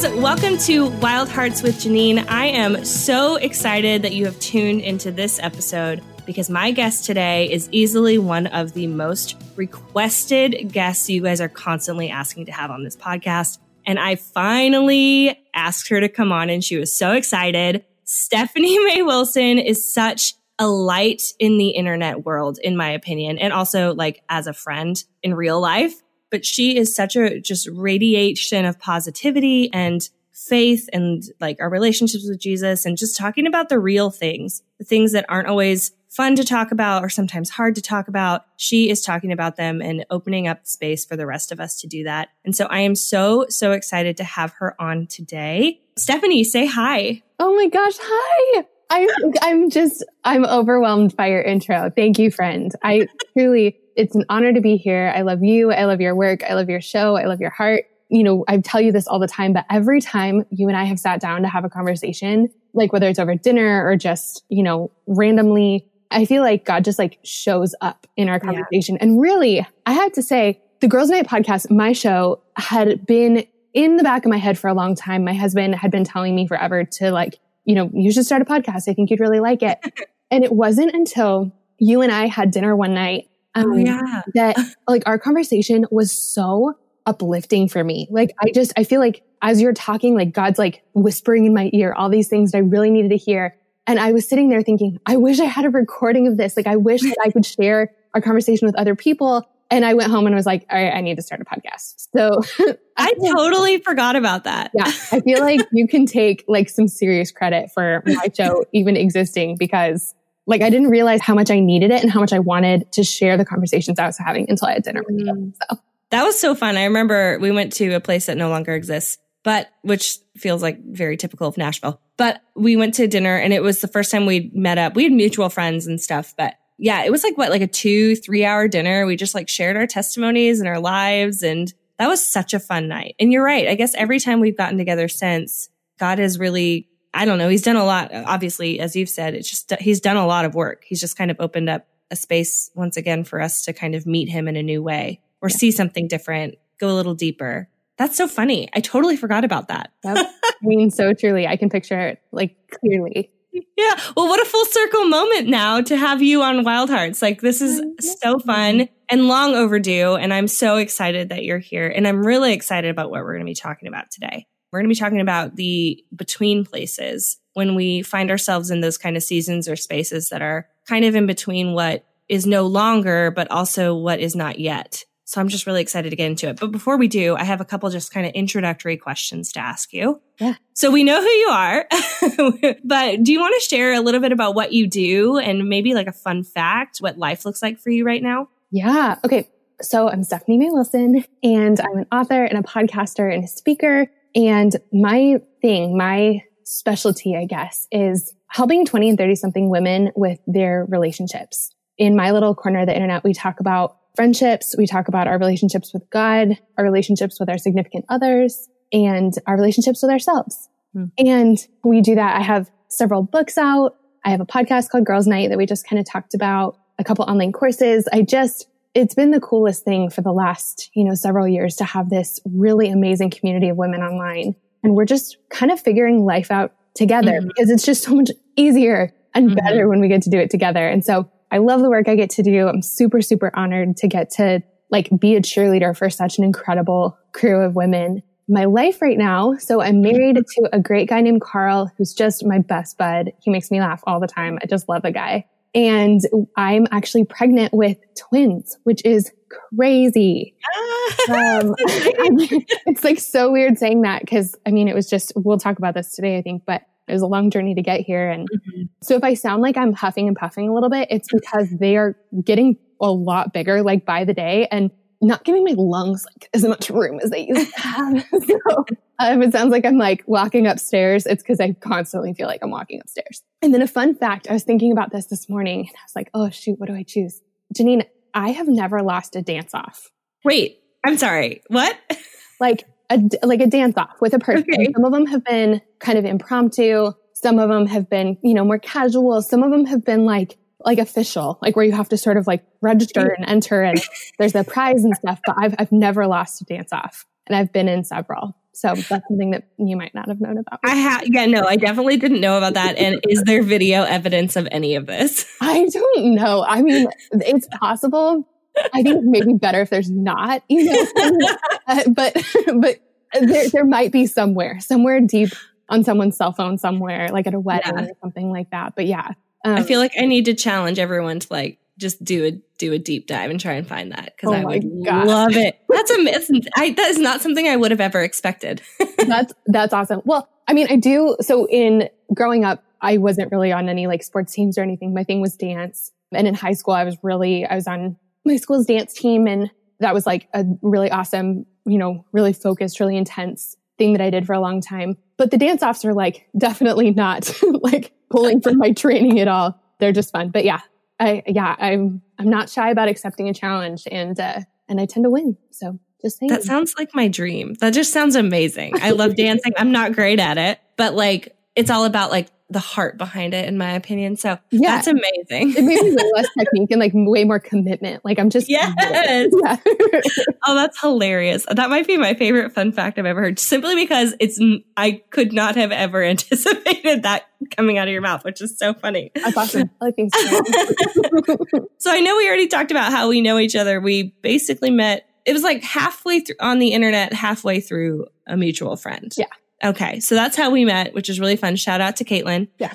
friends. Welcome to Wild Hearts with Janine. I am so excited that you have tuned into this episode because my guest today is easily one of the most requested guests you guys are constantly asking to have on this podcast. And I finally asked her to come on and she was so excited. Stephanie May Wilson is such a light in the internet world, in my opinion, and also like as a friend in real life but she is such a just radiation of positivity and faith and like our relationships with Jesus and just talking about the real things, the things that aren't always fun to talk about or sometimes hard to talk about. She is talking about them and opening up space for the rest of us to do that. And so I am so, so excited to have her on today. Stephanie, say hi. Oh my gosh. Hi. I, I'm just, I'm overwhelmed by your intro. Thank you, friend. I truly, it's an honor to be here. I love you. I love your work. I love your show. I love your heart. You know, I tell you this all the time, but every time you and I have sat down to have a conversation, like whether it's over dinner or just, you know, randomly, I feel like God just like shows up in our conversation. Yeah. And really, I have to say, the Girls Night podcast, my show had been in the back of my head for a long time. My husband had been telling me forever to like, you know, you should start a podcast. I think you'd really like it. and it wasn't until you and I had dinner one night um, oh, yeah. that like our conversation was so uplifting for me. Like I just, I feel like as you're talking, like God's like whispering in my ear all these things that I really needed to hear. And I was sitting there thinking, I wish I had a recording of this. Like I wish that I could share our conversation with other people. And I went home and was like, all right, I need to start a podcast. So I totally forgot about that. Yeah. I feel like you can take like some serious credit for my show even existing because like I didn't realize how much I needed it and how much I wanted to share the conversations I was having until I had dinner with you. Mm. So that was so fun. I remember we went to a place that no longer exists, but which feels like very typical of Nashville. But we went to dinner and it was the first time we met up. We had mutual friends and stuff, but yeah, it was like what, like a two, three hour dinner. We just like shared our testimonies and our lives. And that was such a fun night. And you're right. I guess every time we've gotten together since, God has really I don't know. He's done a lot. Obviously, as you've said, it's just, he's done a lot of work. He's just kind of opened up a space once again for us to kind of meet him in a new way or yeah. see something different, go a little deeper. That's so funny. I totally forgot about that. That means so truly. I can picture it like clearly. Yeah. Well, what a full circle moment now to have you on Wild Hearts. Like this is so fun and long overdue. And I'm so excited that you're here. And I'm really excited about what we're going to be talking about today. We're going to be talking about the between places when we find ourselves in those kind of seasons or spaces that are kind of in between what is no longer, but also what is not yet. So I'm just really excited to get into it. But before we do, I have a couple just kind of introductory questions to ask you. Yeah. So we know who you are, but do you want to share a little bit about what you do and maybe like a fun fact, what life looks like for you right now? Yeah. Okay. So I'm Stephanie May Wilson and I'm an author and a podcaster and a speaker. And my thing, my specialty, I guess, is helping 20 and 30 something women with their relationships. In my little corner of the internet, we talk about friendships. We talk about our relationships with God, our relationships with our significant others, and our relationships with ourselves. Hmm. And we do that. I have several books out. I have a podcast called Girls Night that we just kind of talked about, a couple online courses. I just it's been the coolest thing for the last, you know, several years to have this really amazing community of women online. And we're just kind of figuring life out together mm-hmm. because it's just so much easier and mm-hmm. better when we get to do it together. And so I love the work I get to do. I'm super, super honored to get to like be a cheerleader for such an incredible crew of women. My life right now. So I'm married to a great guy named Carl, who's just my best bud. He makes me laugh all the time. I just love the guy. And I'm actually pregnant with twins, which is crazy. um, it's like so weird saying that because I mean, it was just, we'll talk about this today, I think, but it was a long journey to get here. And mm-hmm. so if I sound like I'm huffing and puffing a little bit, it's because they are getting a lot bigger, like by the day and not giving my lungs like as much room as they used to have. so um, it sounds like I'm like walking upstairs. It's because I constantly feel like I'm walking upstairs. And then a fun fact, I was thinking about this this morning and I was like, oh shoot, what do I choose? Janine, I have never lost a dance off. Wait, I'm sorry. What? like a, like a dance off with a person. Okay. Some of them have been kind of impromptu. Some of them have been, you know, more casual. Some of them have been like, like official, like where you have to sort of like register and enter and there's a prize and stuff. But I've, I've never lost a dance off and I've been in several. So that's something that you might not have known about. I have, yeah, no, I definitely didn't know about that. And is there video evidence of any of this? I don't know. I mean, it's possible. I think maybe better if there's not, you know, uh, but, but there, there might be somewhere, somewhere deep on someone's cell phone somewhere, like at a wedding yeah. or something like that. But yeah. Um, I feel like I need to challenge everyone to like just do a do a deep dive and try and find that because oh I would love it. That's amazing. I, that is not something I would have ever expected. that's that's awesome. Well, I mean, I do. So in growing up, I wasn't really on any like sports teams or anything. My thing was dance, and in high school, I was really I was on my school's dance team, and that was like a really awesome, you know, really focused, really intense thing that I did for a long time. But the dance offs are like definitely not like pulling from my training at all. They're just fun. But yeah, I yeah, I'm I'm not shy about accepting a challenge and uh and I tend to win. So just saying. That sounds like my dream. That just sounds amazing. I love dancing. I'm not great at it, but like it's all about like the heart behind it, in my opinion. So yeah. that's amazing. it made me way less technique and like way more commitment. Like I'm just yes. Yeah. oh, that's hilarious. That might be my favorite fun fact I've ever heard, simply because it's I could not have ever anticipated that coming out of your mouth, which is so funny. That's awesome. I think so. so I know we already talked about how we know each other. We basically met. It was like halfway through on the internet, halfway through a mutual friend. Yeah. Okay. So that's how we met, which is really fun. Shout out to Caitlin. Yeah.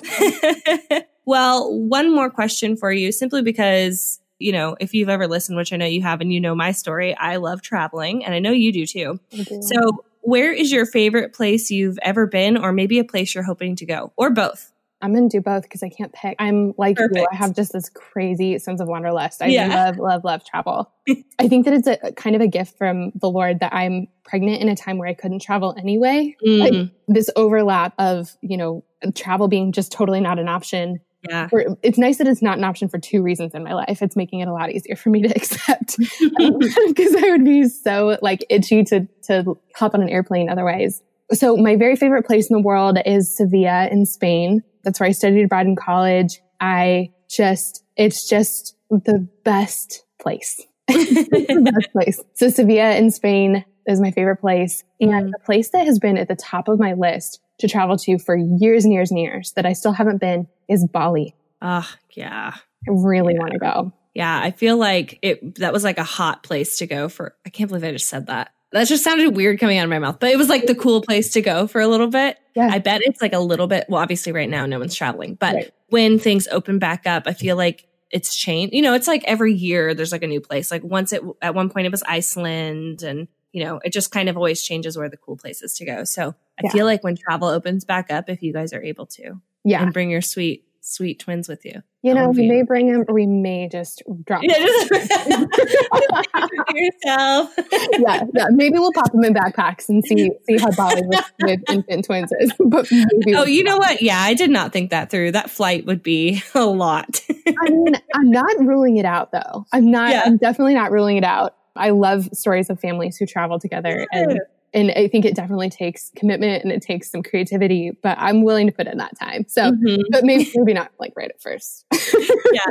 well, one more question for you, simply because, you know, if you've ever listened, which I know you have, and you know my story, I love traveling and I know you do too. So where is your favorite place you've ever been, or maybe a place you're hoping to go, or both? I'm to do both because I can't pick. I'm like Perfect. you. I have just this crazy sense of wanderlust. I yeah. love, love, love travel. I think that it's a kind of a gift from the Lord that I'm pregnant in a time where I couldn't travel anyway. Mm. Like this overlap of, you know, travel being just totally not an option. Yeah. It's nice that it's not an option for two reasons in my life. It's making it a lot easier for me to accept because I would be so like itchy to, to hop on an airplane otherwise. So my very favorite place in the world is Sevilla in Spain. That's where I studied abroad in college. I just, it's just the best place. the best place. So Sevilla in Spain is my favorite place. And mm. the place that has been at the top of my list to travel to for years and years and years that I still haven't been is Bali. Ah, uh, yeah. I really yeah. want to go. Yeah, I feel like it that was like a hot place to go for. I can't believe I just said that. That just sounded weird coming out of my mouth, but it was like the cool place to go for a little bit. Yeah. I bet it's like a little bit, well, obviously right now no one's traveling, but right. when things open back up, I feel like it's changed. You know, it's like every year there's like a new place. Like once it, at one point it was Iceland and, you know, it just kind of always changes where the cool places to go. So I yeah. feel like when travel opens back up, if you guys are able to, yeah, and bring your sweet sweet twins with you. You know, we may bring them, or we may just drop yeah, just yourself. yeah, yeah. Maybe we'll pop them in backpacks and see see how Bali with, with infant twins is. But maybe oh, you know what? Yeah, I did not think that through. That flight would be a lot. I mean, I'm not ruling it out though. I'm not. Yeah. I'm definitely not ruling it out. I love stories of families who travel together and and I think it definitely takes commitment and it takes some creativity, but I'm willing to put in that time. So, mm-hmm. but maybe, maybe not like right at first. yeah.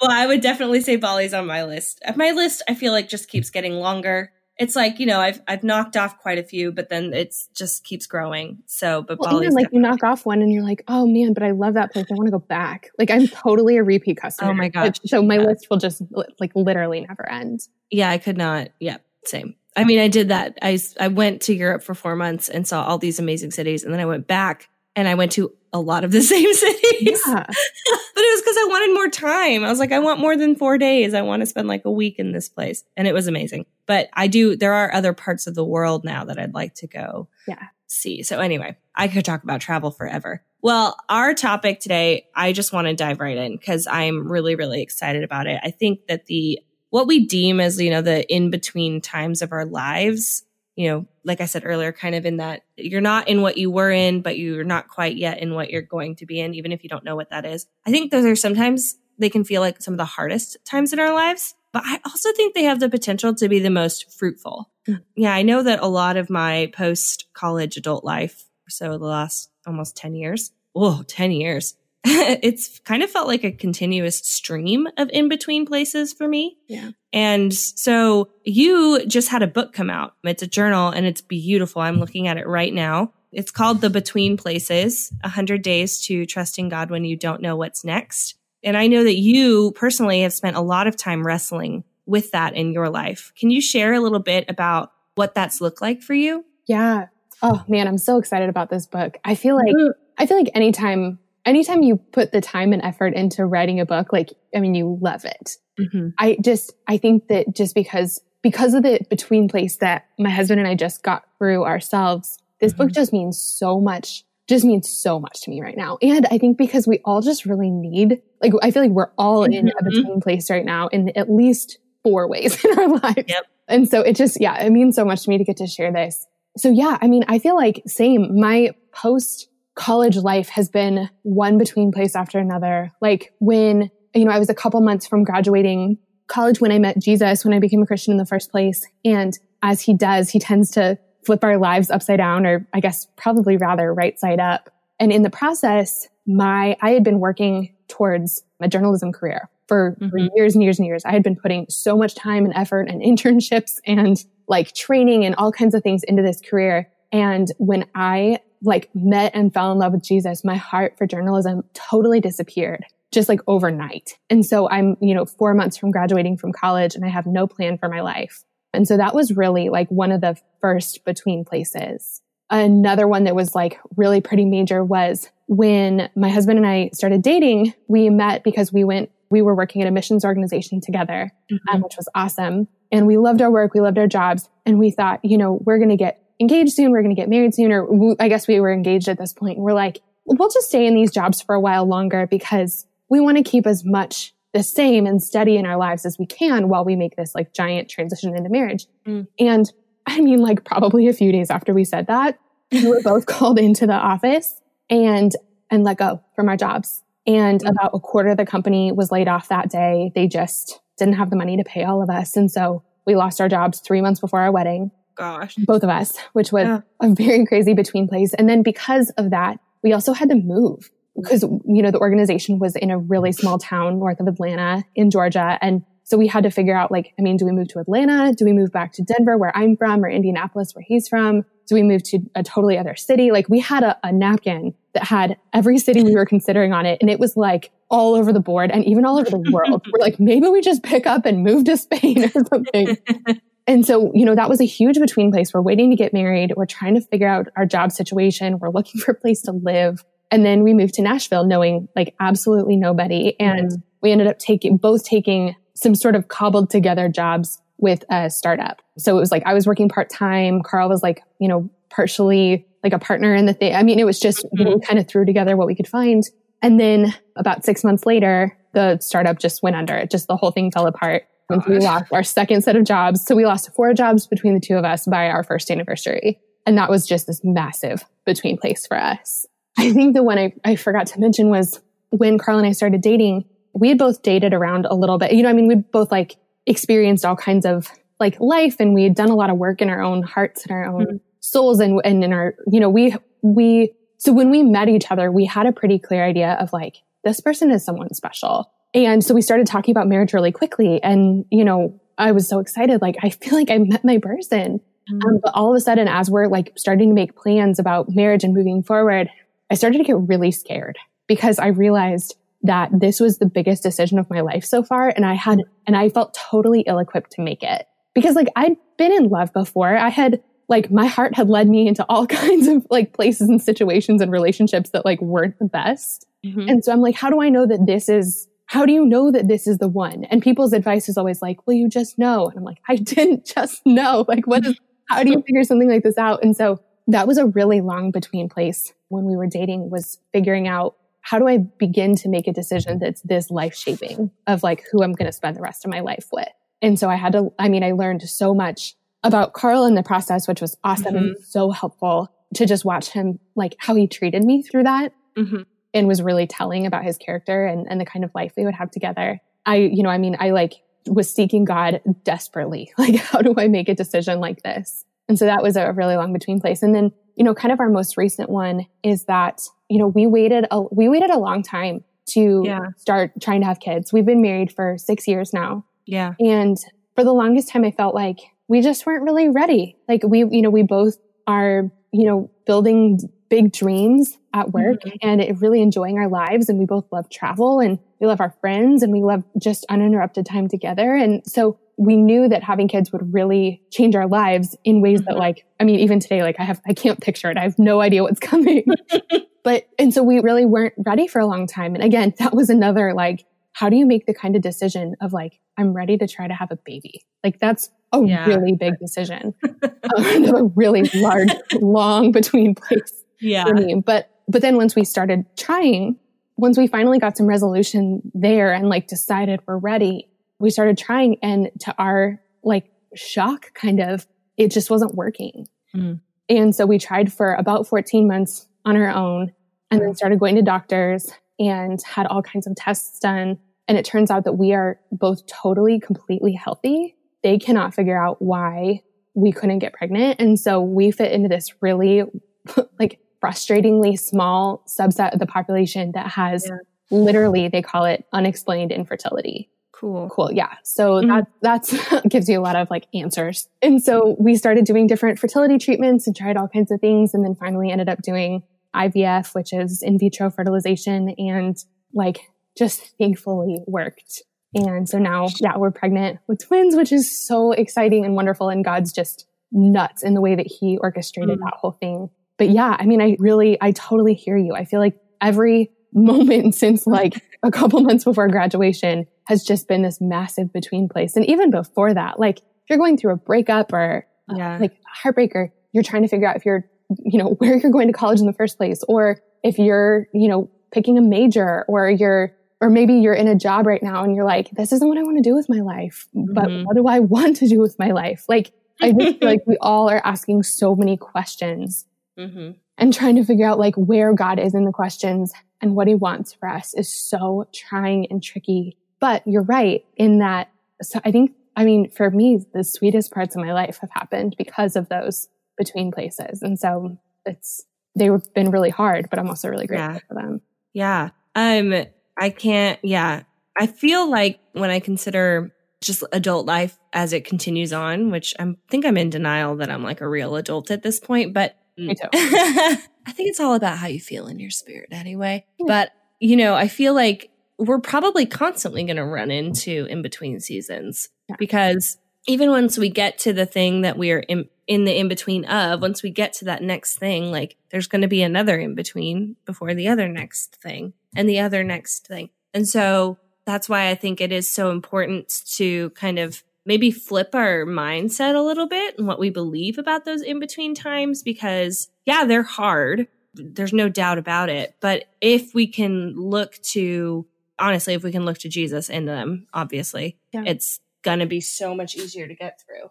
Well, I would definitely say Bali's on my list. My list, I feel like just keeps getting longer. It's like, you know, I've, I've knocked off quite a few, but then it's just keeps growing. So, but well, Bali's like you knock off one and you're like, oh man, but I love that place. I want to go back. Like I'm totally a repeat customer. Oh my God. So my yeah. list will just like literally never end. Yeah. I could not. Yeah. Same. I mean, I did that. I, I went to Europe for four months and saw all these amazing cities. And then I went back and I went to a lot of the same cities. Yeah. but it was because I wanted more time. I was like, I want more than four days. I want to spend like a week in this place. And it was amazing. But I do, there are other parts of the world now that I'd like to go yeah. see. So anyway, I could talk about travel forever. Well, our topic today, I just want to dive right in because I'm really, really excited about it. I think that the what we deem as, you know, the in between times of our lives, you know, like I said earlier, kind of in that you're not in what you were in, but you're not quite yet in what you're going to be in, even if you don't know what that is. I think those are sometimes they can feel like some of the hardest times in our lives, but I also think they have the potential to be the most fruitful. Mm. Yeah, I know that a lot of my post college adult life, so the last almost 10 years, oh, 10 years, it's kind of felt like a continuous stream of in between places for me. Yeah. And so you just had a book come out. It's a journal and it's beautiful. I'm looking at it right now. It's called The Between Places 100 Days to Trusting God When You Don't Know What's Next. And I know that you personally have spent a lot of time wrestling with that in your life. Can you share a little bit about what that's looked like for you? Yeah. Oh man, I'm so excited about this book. I feel like mm-hmm. I feel like anytime anytime you put the time and effort into writing a book, like I mean you love it. Mm-hmm. I just I think that just because because of the between place that my husband and I just got through ourselves, this mm-hmm. book just means so much just means so much to me right now. And I think because we all just really need, like, I feel like we're all mm-hmm. in a mm-hmm. between place right now in at least four ways in our lives. Yep. And so it just, yeah, it means so much to me to get to share this. So yeah, I mean, I feel like same, my post college life has been one between place after another. Like when, you know, I was a couple months from graduating college when I met Jesus, when I became a Christian in the first place. And as he does, he tends to flip our lives upside down, or I guess probably rather right side up. And in the process, my, I had been working towards a journalism career for, mm-hmm. for years and years and years. I had been putting so much time and effort and internships and like training and all kinds of things into this career. And when I like met and fell in love with Jesus, my heart for journalism totally disappeared just like overnight. And so I'm, you know, four months from graduating from college and I have no plan for my life. And so that was really like one of the first between places. Another one that was like really pretty major was when my husband and I started dating, we met because we went, we were working at a missions organization together, mm-hmm. um, which was awesome. And we loved our work. We loved our jobs. And we thought, you know, we're going to get engaged soon. We're going to get married soon. Or I guess we were engaged at this point. We're like, we'll just stay in these jobs for a while longer because we want to keep as much the same and steady in our lives as we can while we make this like giant transition into marriage. Mm. And I mean, like probably a few days after we said that, we were both called into the office and, and let go from our jobs. And mm. about a quarter of the company was laid off that day. They just didn't have the money to pay all of us. And so we lost our jobs three months before our wedding. Gosh. Both of us, which was yeah. a very crazy between place. And then because of that, we also had to move because, you know, the organization was in a really small town north of Atlanta in Georgia. And so we had to figure out like, I mean, do we move to Atlanta? Do we move back to Denver where I'm from or Indianapolis where he's from? Do we move to a totally other city? Like we had a, a napkin that had every city we were considering on it. And it was like all over the board and even all over the world. we're like, maybe we just pick up and move to Spain or something. And so, you know, that was a huge between place. We're waiting to get married. We're trying to figure out our job situation. We're looking for a place to live. And then we moved to Nashville knowing like absolutely nobody. And mm-hmm. we ended up taking, both taking some sort of cobbled together jobs with a startup. So it was like I was working part time. Carl was like, you know, partially like a partner in the thing. I mean, it was just, mm-hmm. you know, we kind of threw together what we could find. And then about six months later, the startup just went under. It just the whole thing fell apart. And we lost our second set of jobs. So we lost four jobs between the two of us by our first anniversary. And that was just this massive between place for us. I think the one I, I forgot to mention was when Carl and I started dating, we had both dated around a little bit. You know, I mean, we both like experienced all kinds of like life and we had done a lot of work in our own hearts and our own mm-hmm. souls and, and in our, you know, we, we, so when we met each other, we had a pretty clear idea of like, this person is someone special. And so we started talking about marriage really quickly. And, you know, I was so excited. Like, I feel like I met my person. Mm-hmm. Um, but all of a sudden, as we're like starting to make plans about marriage and moving forward, I started to get really scared because I realized that this was the biggest decision of my life so far. And I had, and I felt totally ill equipped to make it because like I'd been in love before. I had like my heart had led me into all kinds of like places and situations and relationships that like weren't the best. Mm-hmm. And so I'm like, how do I know that this is, how do you know that this is the one? And people's advice is always like, well, you just know. And I'm like, I didn't just know. Like, what is, how do you figure something like this out? And so that was a really long between place when we were dating was figuring out how do I begin to make a decision that's this life shaping of like who I'm going to spend the rest of my life with. And so I had to, I mean, I learned so much about Carl in the process, which was awesome mm-hmm. and so helpful to just watch him, like how he treated me through that mm-hmm. And was really telling about his character and, and the kind of life they would have together. I, you know, I mean, I like was seeking God desperately. Like, how do I make a decision like this? And so that was a really long between place. And then, you know, kind of our most recent one is that you know, we waited, a, we waited a long time to yeah. start trying to have kids. We've been married for six years now. Yeah. And for the longest time, I felt like we just weren't really ready. Like we, you know, we both are, you know, building big dreams at work mm-hmm. and really enjoying our lives. And we both love travel and we love our friends and we love just uninterrupted time together. And so we knew that having kids would really change our lives in ways mm-hmm. that like, I mean, even today, like I have, I can't picture it. I have no idea what's coming. but, and so we really weren't ready for a long time. And again, that was another like, how do you make the kind of decision of like, I'm ready to try to have a baby? Like that's a yeah. really big decision, a really large, long between place yeah. for me. But, but then once we started trying, once we finally got some resolution there and like decided we're ready, we started trying and to our like shock kind of, it just wasn't working. Mm. And so we tried for about 14 months on our own and then started going to doctors and had all kinds of tests done. And it turns out that we are both totally, completely healthy. They cannot figure out why we couldn't get pregnant. And so we fit into this really like frustratingly small subset of the population that has yeah. literally, they call it unexplained infertility. Cool. Cool. Yeah. So mm-hmm. that, that's gives you a lot of like answers. And so we started doing different fertility treatments and tried all kinds of things. And then finally ended up doing IVF, which is in vitro fertilization and like just thankfully worked. And so now, yeah, we're pregnant with twins, which is so exciting and wonderful. And God's just nuts in the way that he orchestrated mm. that whole thing. But yeah, I mean, I really, I totally hear you. I feel like every moment since like a couple months before graduation has just been this massive between place. And even before that, like if you're going through a breakup or yeah. uh, like heartbreaker, you're trying to figure out if you're, you know, where you're going to college in the first place or if you're, you know, picking a major or you're, or maybe you're in a job right now and you're like, this isn't what I want to do with my life, but mm-hmm. what do I want to do with my life? Like, I just feel like we all are asking so many questions mm-hmm. and trying to figure out like where God is in the questions and what he wants for us is so trying and tricky. But you're right in that. So I think, I mean, for me, the sweetest parts of my life have happened because of those between places. And so it's, they've been really hard, but I'm also really grateful yeah. for them. Yeah. Um, I can't, yeah. I feel like when I consider just adult life as it continues on, which I think I'm in denial that I'm like a real adult at this point, but too. I think it's all about how you feel in your spirit anyway. Yeah. But, you know, I feel like we're probably constantly going to run into in between seasons yeah. because even once we get to the thing that we are in, in the in between of, once we get to that next thing, like there's going to be another in between before the other next thing and the other next thing. And so that's why I think it is so important to kind of maybe flip our mindset a little bit and what we believe about those in between times because yeah, they're hard. There's no doubt about it. But if we can look to, honestly, if we can look to Jesus in them, obviously, yeah. it's going to be so much easier to get through.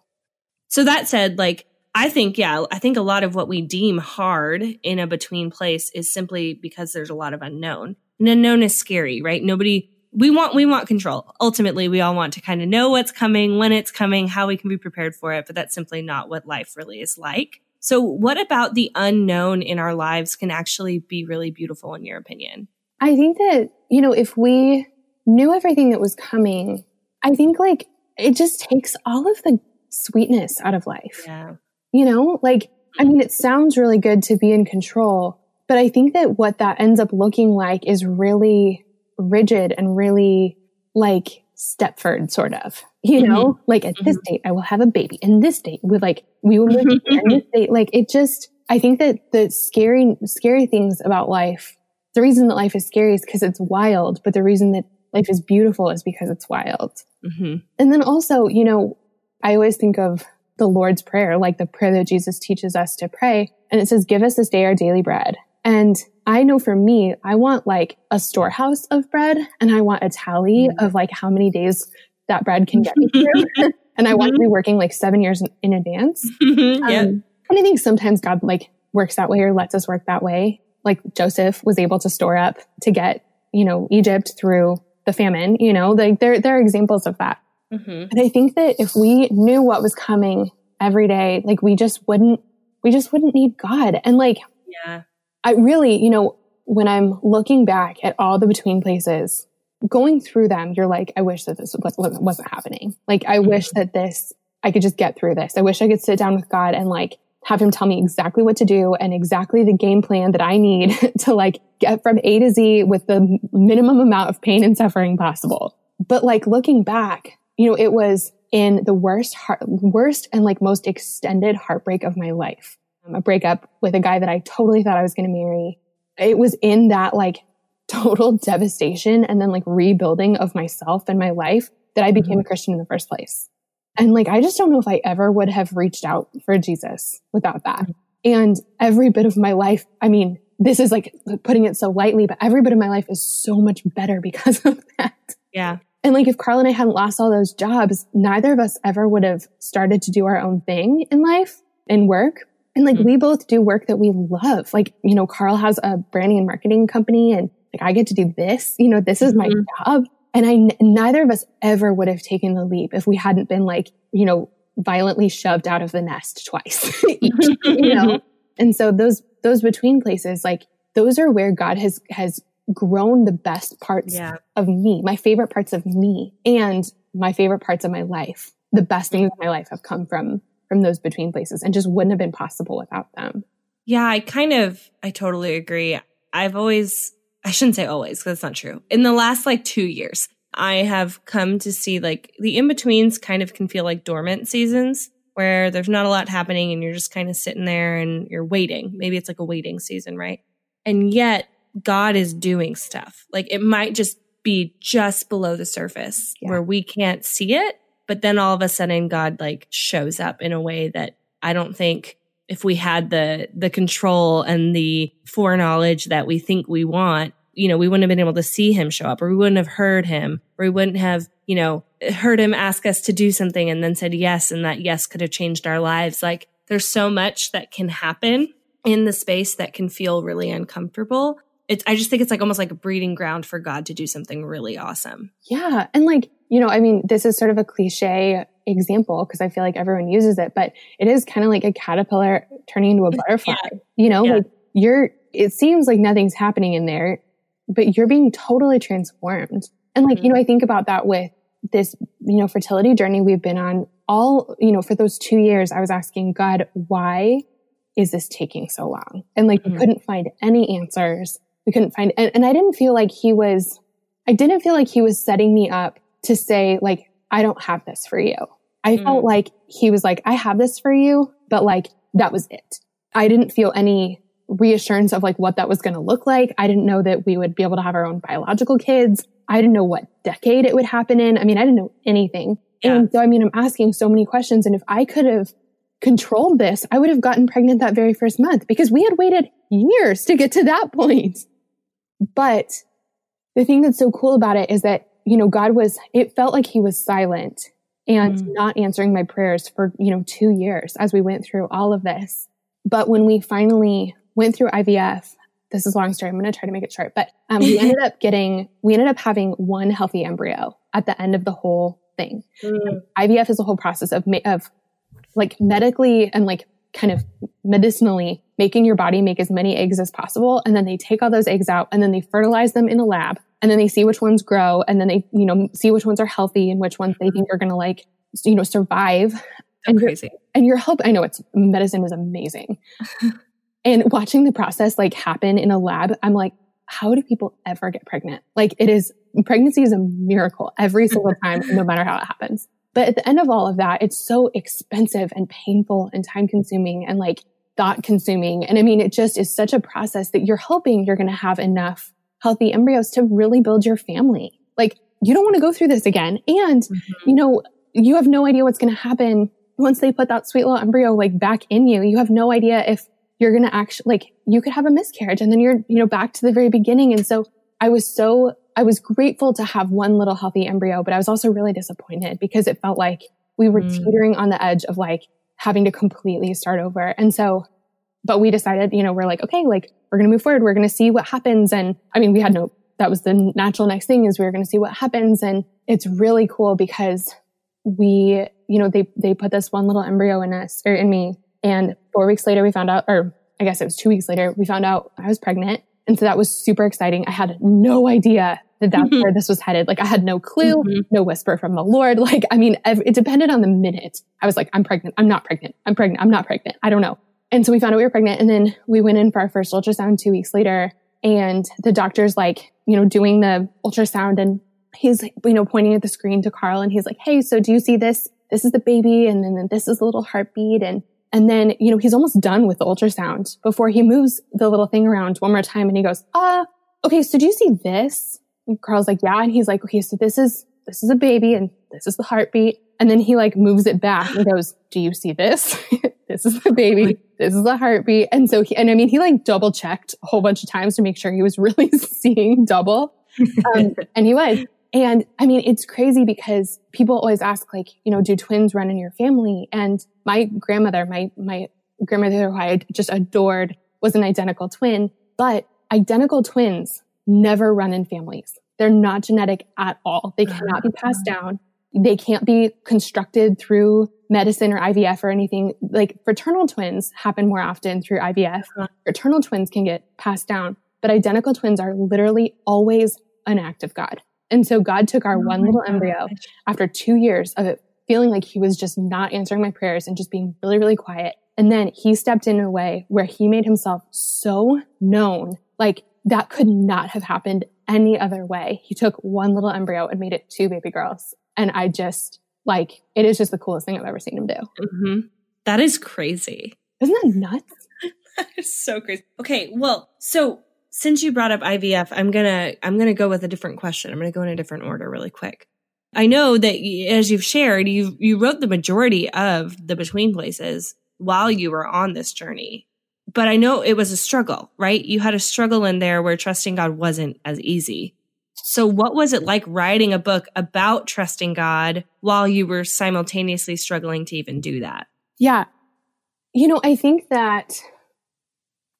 So that said, like, I think, yeah, I think a lot of what we deem hard in a between place is simply because there's a lot of unknown. And unknown is scary, right? Nobody we want we want control. Ultimately, we all want to kind of know what's coming, when it's coming, how we can be prepared for it, but that's simply not what life really is like. So, what about the unknown in our lives can actually be really beautiful in your opinion? I think that, you know, if we knew everything that was coming, I think like it just takes all of the sweetness out of life. Yeah. You know, like I mean it sounds really good to be in control, but I think that what that ends up looking like is really rigid and really like Stepford sort of, you know, mm-hmm. like at mm-hmm. this date, I will have a baby and this date with like, we will in this date. Like it just, I think that the scary, scary things about life, the reason that life is scary is because it's wild, but the reason that life is beautiful is because it's wild. Mm-hmm. And then also, you know, I always think of the Lord's Prayer, like the prayer that Jesus teaches us to pray. And it says, give us this day our daily bread. And I know for me, I want like a storehouse of bread and I want a tally mm-hmm. of like how many days that bread can get me through. and I want to be mm-hmm. working like seven years in, in advance. Mm-hmm. Um, yeah. And I think sometimes God like works that way or lets us work that way. Like Joseph was able to store up to get, you know, Egypt through the famine, you know, like there, there are examples of that. Mm-hmm. And I think that if we knew what was coming every day, like we just wouldn't, we just wouldn't need God. And like, yeah. I really, you know, when I'm looking back at all the between places, going through them, you're like, I wish that this wasn't happening. Like, I wish that this, I could just get through this. I wish I could sit down with God and like have him tell me exactly what to do and exactly the game plan that I need to like get from A to Z with the minimum amount of pain and suffering possible. But like looking back, you know, it was in the worst heart, worst and like most extended heartbreak of my life. Um, a breakup with a guy that I totally thought I was going to marry. It was in that like total devastation and then like rebuilding of myself and my life that I became mm-hmm. a Christian in the first place. And like, I just don't know if I ever would have reached out for Jesus without that. Mm-hmm. And every bit of my life, I mean, this is like putting it so lightly, but every bit of my life is so much better because of that. Yeah. And like, if Carl and I hadn't lost all those jobs, neither of us ever would have started to do our own thing in life and work. And like, mm-hmm. we both do work that we love. Like, you know, Carl has a branding and marketing company and like, I get to do this. You know, this is my mm-hmm. job. And I, neither of us ever would have taken the leap if we hadn't been like, you know, violently shoved out of the nest twice each, you know? And so those, those between places, like those are where God has, has grown the best parts yeah. of me, my favorite parts of me and my favorite parts of my life. The best things in my life have come from, from those between places and just wouldn't have been possible without them. Yeah, I kind of, I totally agree. I've always I shouldn't say always because that's not true. In the last like two years, I have come to see like the in betweens kind of can feel like dormant seasons where there's not a lot happening and you're just kind of sitting there and you're waiting. Maybe it's like a waiting season, right? And yet God is doing stuff. Like it might just be just below the surface yeah. where we can't see it, but then all of a sudden God like shows up in a way that I don't think if we had the the control and the foreknowledge that we think we want, you know, we wouldn't have been able to see him show up or we wouldn't have heard him or we wouldn't have, you know, heard him ask us to do something and then said yes and that yes could have changed our lives. Like there's so much that can happen in the space that can feel really uncomfortable. It's I just think it's like almost like a breeding ground for God to do something really awesome. Yeah. And like, you know, I mean, this is sort of a cliche example because I feel like everyone uses it, but it is kind of like a caterpillar turning into a butterfly. Yeah. You know, yeah. like you're, it seems like nothing's happening in there, but you're being totally transformed. And like, mm-hmm. you know, I think about that with this, you know, fertility journey we've been on all, you know, for those two years, I was asking God, why is this taking so long? And like, mm-hmm. we couldn't find any answers. We couldn't find, and, and I didn't feel like he was, I didn't feel like he was setting me up to say like, I don't have this for you. I mm. felt like he was like, I have this for you, but like that was it. I didn't feel any reassurance of like what that was going to look like. I didn't know that we would be able to have our own biological kids. I didn't know what decade it would happen in. I mean, I didn't know anything. Yeah. And so, I mean, I'm asking so many questions. And if I could have controlled this, I would have gotten pregnant that very first month because we had waited years to get to that point. But the thing that's so cool about it is that, you know, God was, it felt like he was silent and mm. not answering my prayers for, you know, two years as we went through all of this. But when we finally went through IVF, this is a long story. I'm going to try to make it short, but um, we ended up getting, we ended up having one healthy embryo at the end of the whole thing. Mm. IVF is a whole process of, of like medically and like kind of medicinally making your body make as many eggs as possible. And then they take all those eggs out and then they fertilize them in a lab and then they see which ones grow and then they, you know, see which ones are healthy and which ones they think are going to like, you know, survive. and crazy. And your hope, I know it's medicine is amazing. and watching the process like happen in a lab, I'm like, how do people ever get pregnant? Like it is, pregnancy is a miracle every single time, no matter how it happens. But at the end of all of that, it's so expensive and painful and time consuming and like thought consuming. And I mean, it just is such a process that you're hoping you're going to have enough healthy embryos to really build your family. Like you don't want to go through this again. And, mm-hmm. you know, you have no idea what's going to happen once they put that sweet little embryo like back in you. You have no idea if you're going to actually, like, you could have a miscarriage and then you're, you know, back to the very beginning. And so I was so, I was grateful to have one little healthy embryo, but I was also really disappointed because it felt like we were mm. teetering on the edge of like having to completely start over. And so, but we decided, you know, we're like, okay, like we're going to move forward. We're going to see what happens. And I mean, we had no, that was the natural next thing is we were going to see what happens. And it's really cool because we, you know, they, they put this one little embryo in us or in me. And four weeks later, we found out, or I guess it was two weeks later, we found out I was pregnant. And so that was super exciting. I had no idea that that's where this was headed. Like I had no clue, mm-hmm. no whisper from the Lord. Like, I mean, it depended on the minute. I was like, I'm pregnant. I'm not pregnant. I'm pregnant. I'm not pregnant. I don't know. And so we found out we were pregnant. And then we went in for our first ultrasound two weeks later. And the doctor's like, you know, doing the ultrasound and he's, you know, pointing at the screen to Carl and he's like, Hey, so do you see this? This is the baby. And then this is the little heartbeat. And, and then, you know, he's almost done with the ultrasound before he moves the little thing around one more time. And he goes, uh, okay. So do you see this? And Carl's like, yeah. And he's like, okay, so this is, this is a baby and this is the heartbeat. And then he like moves it back and goes, do you see this? this is the baby. This is the heartbeat. And so he, and I mean, he like double checked a whole bunch of times to make sure he was really seeing double. Um, and he was. And I mean, it's crazy because people always ask, like, you know, do twins run in your family? And my grandmother, my, my grandmother who I just adored was an identical twin, but identical twins never run in families. They're not genetic at all. They cannot be passed ah. down. They can't be constructed through medicine or IVF or anything. Like fraternal twins happen more often through IVF. Uh-huh. Fraternal twins can get passed down, but identical twins are literally always an act of God. And so God took our oh one little God. embryo after two years of it feeling like he was just not answering my prayers and just being really, really quiet. And then he stepped in a way where he made himself so known. Like that could not have happened any other way. He took one little embryo and made it two baby girls. And I just like, it is just the coolest thing I've ever seen him do. Mm-hmm. That is crazy. Isn't that nuts? that is so crazy. Okay. Well, so since you brought up IVF, I'm going to, I'm going to go with a different question. I'm going to go in a different order really quick. I know that as you've shared, you, you wrote the majority of the between places while you were on this journey but I know it was a struggle, right? You had a struggle in there where trusting God wasn't as easy. So what was it like writing a book about trusting God while you were simultaneously struggling to even do that? Yeah. You know, I think that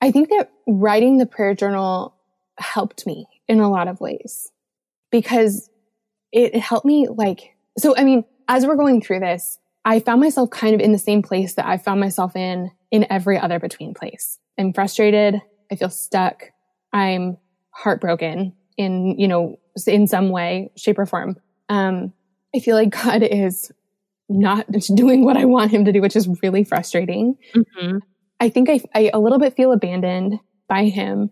I think that writing the prayer journal helped me in a lot of ways because it helped me like so I mean, as we're going through this, I found myself kind of in the same place that I found myself in in every other between place. I'm frustrated. I feel stuck. I'm heartbroken in, you know, in some way, shape or form. Um, I feel like God is not doing what I want him to do, which is really frustrating. Mm-hmm. I think I, I a little bit feel abandoned by him.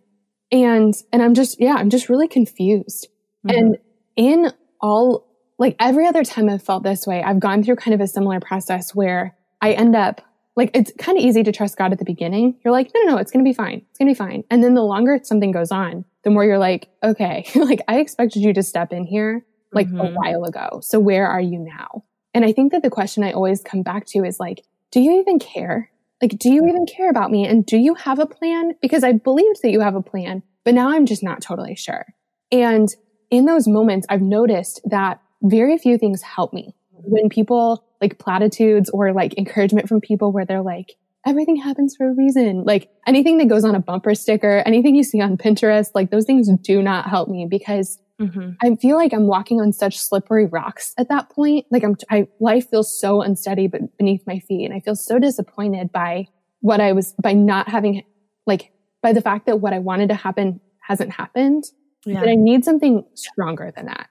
And, and I'm just, yeah, I'm just really confused. Mm-hmm. And in all, like every other time I've felt this way, I've gone through kind of a similar process where I end up like it's kind of easy to trust God at the beginning. You're like, no, no, no, it's going to be fine. It's going to be fine. And then the longer something goes on, the more you're like, okay, like I expected you to step in here like mm-hmm. a while ago. So where are you now? And I think that the question I always come back to is like, do you even care? Like, do you even care about me? And do you have a plan? Because I believed that you have a plan, but now I'm just not totally sure. And in those moments, I've noticed that very few things help me when people like platitudes or like encouragement from people where they're like, everything happens for a reason. Like anything that goes on a bumper sticker, anything you see on Pinterest, like those things do not help me because mm-hmm. I feel like I'm walking on such slippery rocks at that point. Like I'm, I, life feels so unsteady but beneath my feet. And I feel so disappointed by what I was, by not having, like, by the fact that what I wanted to happen hasn't happened. Yeah. That I need something stronger than that.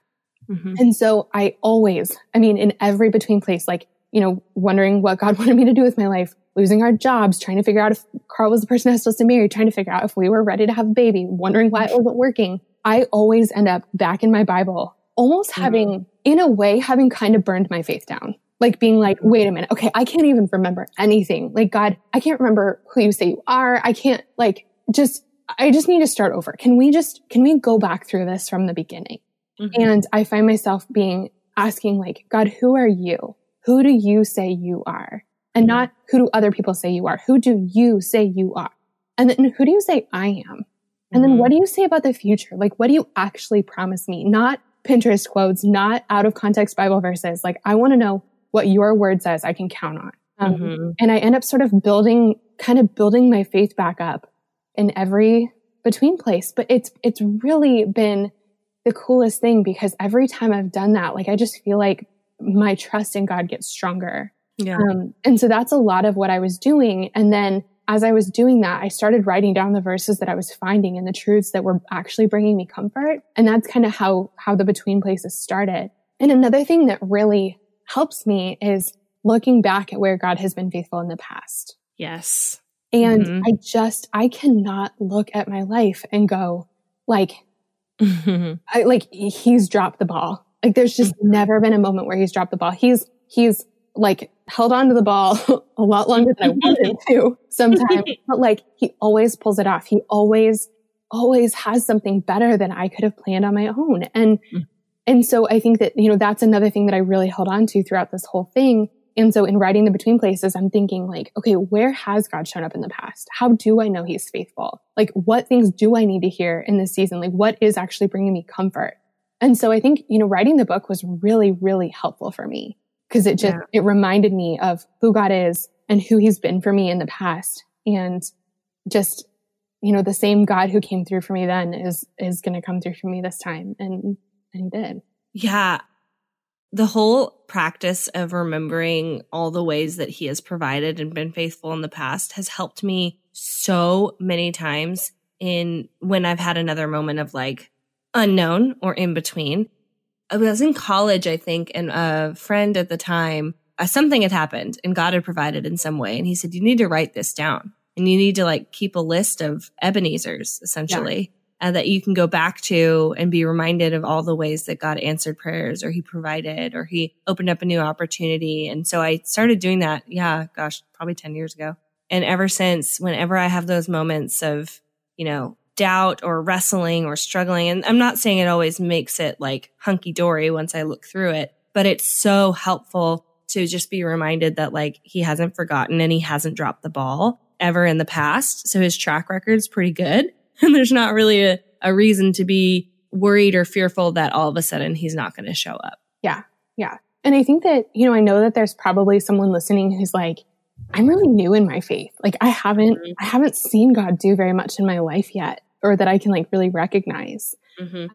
Mm-hmm. And so I always, I mean, in every between place, like, you know, wondering what God wanted me to do with my life, losing our jobs, trying to figure out if Carl was the person I was supposed to marry, trying to figure out if we were ready to have a baby, wondering why it wasn't working. I always end up back in my Bible, almost mm-hmm. having, in a way, having kind of burned my faith down. Like being like, wait a minute. Okay. I can't even remember anything. Like God, I can't remember who you say you are. I can't like just, I just need to start over. Can we just, can we go back through this from the beginning? Mm-hmm. And I find myself being asking like, God, who are you? Who do you say you are? And mm-hmm. not who do other people say you are? Who do you say you are? And then who do you say I am? And then what mm-hmm. do you say about the future? Like, what do you actually promise me? Not Pinterest quotes, not out of context Bible verses. Like, I want to know what your word says I can count on. Um, mm-hmm. And I end up sort of building, kind of building my faith back up in every between place. But it's, it's really been the coolest thing because every time I've done that, like I just feel like my trust in God gets stronger. Yeah. Um, and so that's a lot of what I was doing. And then as I was doing that, I started writing down the verses that I was finding and the truths that were actually bringing me comfort. And that's kind of how, how the between places started. And another thing that really helps me is looking back at where God has been faithful in the past. Yes. And mm-hmm. I just, I cannot look at my life and go like, I, like he's dropped the ball. Like there's just mm-hmm. never been a moment where he's dropped the ball. He's, he's like held on to the ball a lot longer than I wanted to sometimes, but like he always pulls it off. He always, always has something better than I could have planned on my own. And, mm. and so I think that, you know, that's another thing that I really held on to throughout this whole thing. And so in writing the between places, I'm thinking like, okay, where has God shown up in the past? How do I know he's faithful? Like what things do I need to hear in this season? Like what is actually bringing me comfort? And so I think, you know, writing the book was really, really helpful for me because it just, yeah. it reminded me of who God is and who he's been for me in the past. And just, you know, the same God who came through for me then is, is going to come through for me this time. And, and he did. Yeah. The whole practice of remembering all the ways that he has provided and been faithful in the past has helped me so many times in when I've had another moment of like unknown or in between I was in college, I think, and a friend at the time, uh, something had happened and God had provided in some way. And he said, you need to write this down and you need to like keep a list of Ebenezer's essentially. Yeah. Uh, that you can go back to and be reminded of all the ways that God answered prayers or he provided or he opened up a new opportunity. And so I started doing that. Yeah. Gosh, probably 10 years ago. And ever since, whenever I have those moments of, you know, doubt or wrestling or struggling. And I'm not saying it always makes it like hunky dory once I look through it, but it's so helpful to just be reminded that like he hasn't forgotten and he hasn't dropped the ball ever in the past. So his track record's pretty good. And there's not really a, a reason to be worried or fearful that all of a sudden he's not going to show up. Yeah. Yeah. And I think that, you know, I know that there's probably someone listening who's like, I'm really new in my faith. Like I haven't, mm-hmm. I haven't seen God do very much in my life yet or that I can like really recognize. Mm-hmm.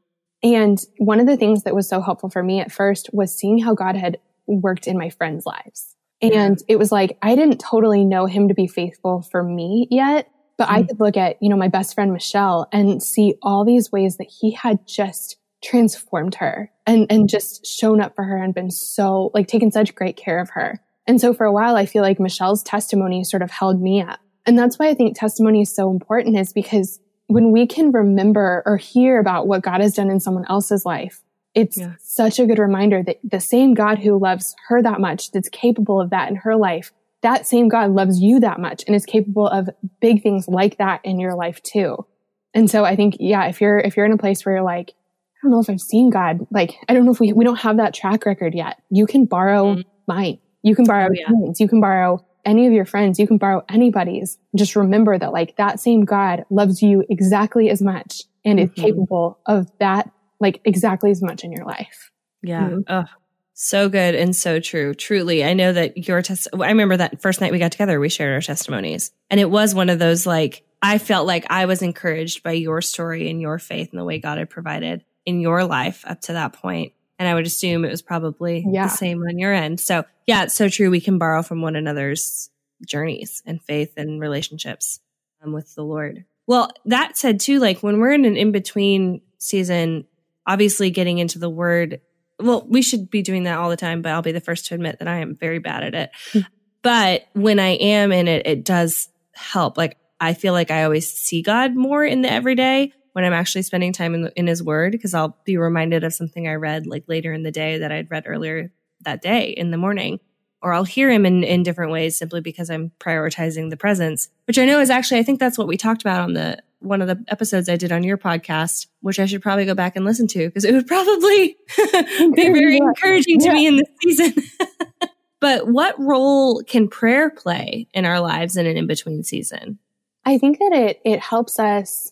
And one of the things that was so helpful for me at first was seeing how God had worked in my friends' lives. And it was like, I didn't totally know him to be faithful for me yet, but mm-hmm. I could look at, you know, my best friend Michelle and see all these ways that he had just transformed her and, and just shown up for her and been so like taken such great care of her. And so for a while, I feel like Michelle's testimony sort of held me up. And that's why I think testimony is so important is because when we can remember or hear about what God has done in someone else's life, it's yeah. such a good reminder that the same God who loves her that much, that's capable of that in her life, that same God loves you that much and is capable of big things like that in your life too. And so I think, yeah, if you're, if you're in a place where you're like, I don't know if I've seen God, like, I don't know if we, we don't have that track record yet. You can borrow mm-hmm. mine. You can borrow oh, yeah. you can borrow any of your friends, you can borrow anybody's. Just remember that like that same God loves you exactly as much and mm-hmm. is capable of that like exactly as much in your life. Yeah. Mm-hmm. Oh, so good and so true. Truly. I know that your test, I remember that first night we got together, we shared our testimonies and it was one of those like, I felt like I was encouraged by your story and your faith and the way God had provided in your life up to that point. And I would assume it was probably yeah. the same on your end. So yeah, it's so true. We can borrow from one another's journeys and faith and relationships um, with the Lord. Well, that said too, like when we're in an in between season, obviously getting into the word, well, we should be doing that all the time, but I'll be the first to admit that I am very bad at it. Hmm. but when I am in it, it does help. Like I feel like I always see God more in the everyday when I'm actually spending time in, in his word because I'll be reminded of something I read like later in the day that I'd read earlier that day in the morning. Or I'll hear him in, in different ways simply because I'm prioritizing the presence, which I know is actually, I think that's what we talked about on the, one of the episodes I did on your podcast, which I should probably go back and listen to because it would probably be very yeah. encouraging to yeah. me in this season. but what role can prayer play in our lives in an in between season? I think that it, it helps us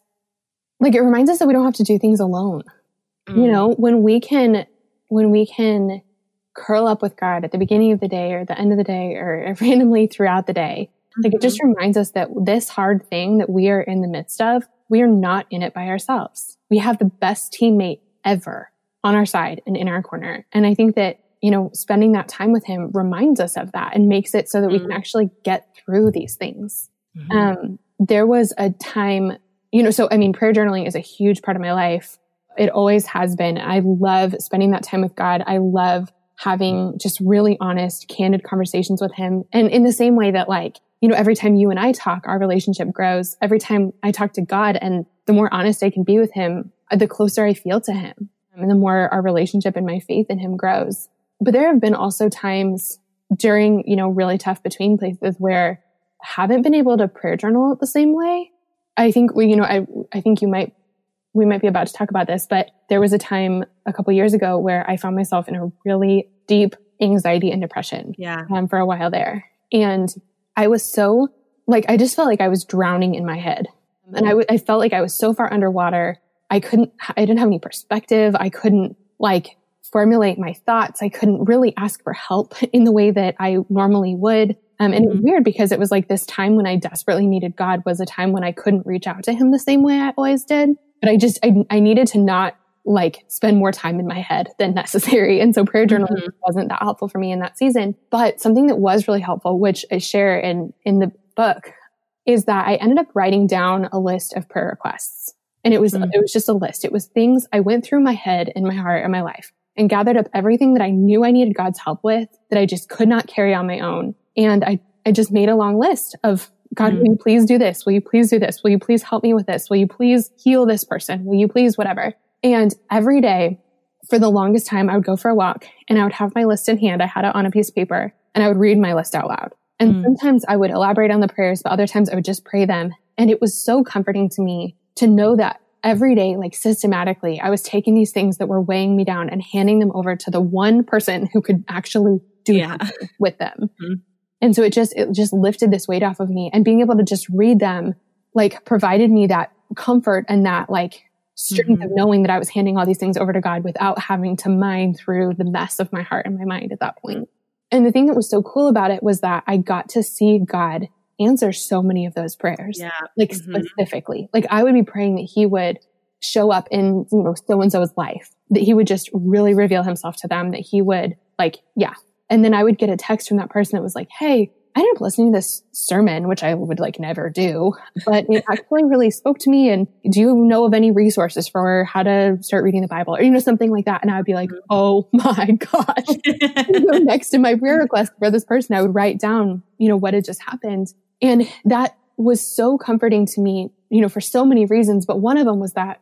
like it reminds us that we don't have to do things alone. Mm. You know, when we can, when we can curl up with God at the beginning of the day or the end of the day or randomly throughout the day, mm-hmm. like it just mm-hmm. reminds us that this hard thing that we are in the midst of, we are not in it by ourselves. We have the best teammate ever on our side and in our corner. And I think that, you know, spending that time with him reminds us of that and makes it so that mm. we can mm. actually get through these things. Mm-hmm. Um, there was a time, you know, so I mean, prayer journaling is a huge part of my life. It always has been. I love spending that time with God. I love having just really honest, candid conversations with Him. And in the same way that, like, you know, every time you and I talk, our relationship grows. Every time I talk to God and the more honest I can be with Him, the closer I feel to Him and the more our relationship and my faith in Him grows. But there have been also times during, you know, really tough between places where I haven't been able to prayer journal the same way. I think we, you know, I, I think you might, we might be about to talk about this, but there was a time a couple years ago where I found myself in a really deep anxiety and depression. Yeah. Um, for a while there. And I was so like, I just felt like I was drowning in my head. And I, w- I felt like I was so far underwater. I couldn't, I didn't have any perspective. I couldn't like formulate my thoughts. I couldn't really ask for help in the way that I normally would. Um, and it was mm-hmm. weird because it was like this time when I desperately needed God was a time when I couldn't reach out to him the same way I always did. But I just, I, I needed to not like spend more time in my head than necessary. And so prayer journaling mm-hmm. wasn't that helpful for me in that season. But something that was really helpful, which I share in, in the book is that I ended up writing down a list of prayer requests. And it was, mm-hmm. it was just a list. It was things I went through my head and my heart and my life and gathered up everything that I knew I needed God's help with that I just could not carry on my own. And I, I just made a long list of God, mm-hmm. will you please do this? Will you please do this? Will you please help me with this? Will you please heal this person? Will you please whatever? And every day for the longest time, I would go for a walk and I would have my list in hand. I had it on a piece of paper and I would read my list out loud. And mm. sometimes I would elaborate on the prayers, but other times I would just pray them. And it was so comforting to me to know that every day, like systematically, I was taking these things that were weighing me down and handing them over to the one person who could actually do yeah. with them. Mm-hmm. And so it just, it just lifted this weight off of me and being able to just read them, like provided me that comfort and that like strength mm-hmm. of knowing that I was handing all these things over to God without having to mine through the mess of my heart and my mind at that point. And the thing that was so cool about it was that I got to see God answer so many of those prayers. Yeah. Like mm-hmm. specifically, like I would be praying that he would show up in, you know, so and so's life, that he would just really reveal himself to them, that he would like, yeah. And then I would get a text from that person that was like, Hey, I ended up listening to this sermon, which I would like never do, but it actually really spoke to me. And do you know of any resources for how to start reading the Bible or, you know, something like that? And I would be like, mm-hmm. Oh my gosh. next to my prayer request for this person, I would write down, you know, what had just happened. And that was so comforting to me, you know, for so many reasons. But one of them was that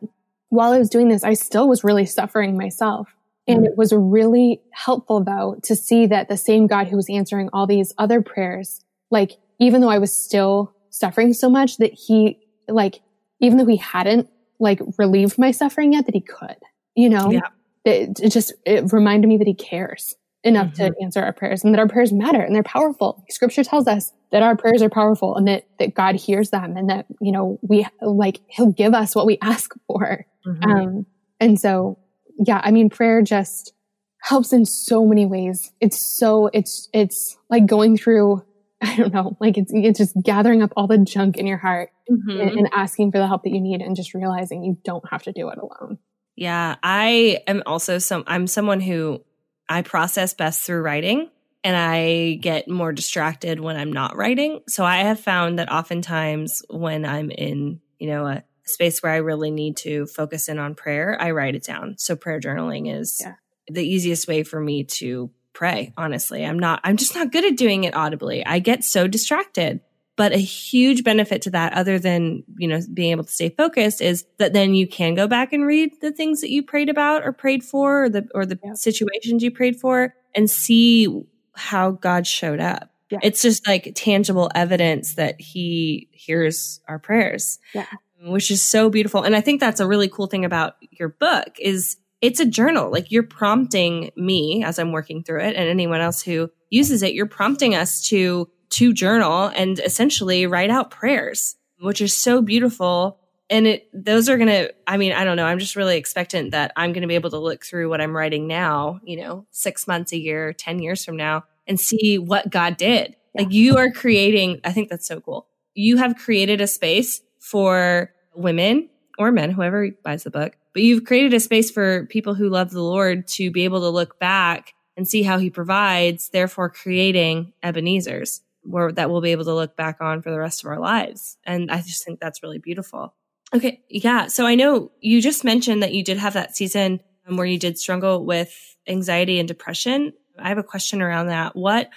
while I was doing this, I still was really suffering myself. And it was really helpful though to see that the same God who was answering all these other prayers, like even though I was still suffering so much that he, like, even though he hadn't like relieved my suffering yet, that he could, you know, yeah. it, it just, it reminded me that he cares enough mm-hmm. to answer our prayers and that our prayers matter and they're powerful. Scripture tells us that our prayers are powerful and that, that God hears them and that, you know, we like, he'll give us what we ask for. Mm-hmm. Um, and so yeah, I mean, prayer just helps in so many ways. It's so, it's, it's like going through, I don't know, like it's, it's just gathering up all the junk in your heart mm-hmm. and, and asking for the help that you need and just realizing you don't have to do it alone. Yeah. I am also some, I'm someone who I process best through writing and I get more distracted when I'm not writing. So I have found that oftentimes when I'm in, you know, a space where I really need to focus in on prayer, I write it down. So prayer journaling is yeah. the easiest way for me to pray, honestly. I'm not, I'm just not good at doing it audibly. I get so distracted. But a huge benefit to that, other than, you know, being able to stay focused is that then you can go back and read the things that you prayed about or prayed for or the, or the yeah. situations you prayed for and see how God showed up. Yeah. It's just like tangible evidence that he hears our prayers. Yeah which is so beautiful. And I think that's a really cool thing about your book is it's a journal. Like you're prompting me as I'm working through it and anyone else who uses it, you're prompting us to to journal and essentially write out prayers, which is so beautiful. And it those are going to I mean, I don't know, I'm just really expectant that I'm going to be able to look through what I'm writing now, you know, 6 months a year, 10 years from now and see what God did. Like you are creating, I think that's so cool. You have created a space for women or men, whoever buys the book, but you've created a space for people who love the Lord to be able to look back and see how he provides, therefore creating Ebenezer's. where that we'll be able to look back on for the rest of our lives. And I just think that's really beautiful. Okay. Yeah. So I know you just mentioned that you did have that season um, where you did struggle with anxiety and depression. I have a question around that. What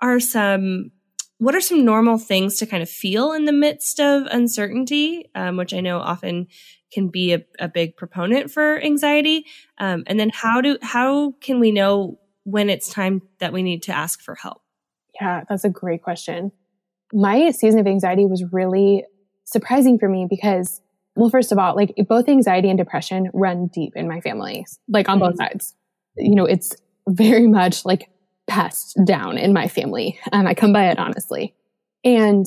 are some what are some normal things to kind of feel in the midst of uncertainty, um, which I know often can be a, a big proponent for anxiety? Um, and then how do how can we know when it's time that we need to ask for help? Yeah, that's a great question. My season of anxiety was really surprising for me because, well, first of all, like both anxiety and depression run deep in my family, like on mm-hmm. both sides. You know, it's very much like passed down in my family. Um, I come by it honestly. And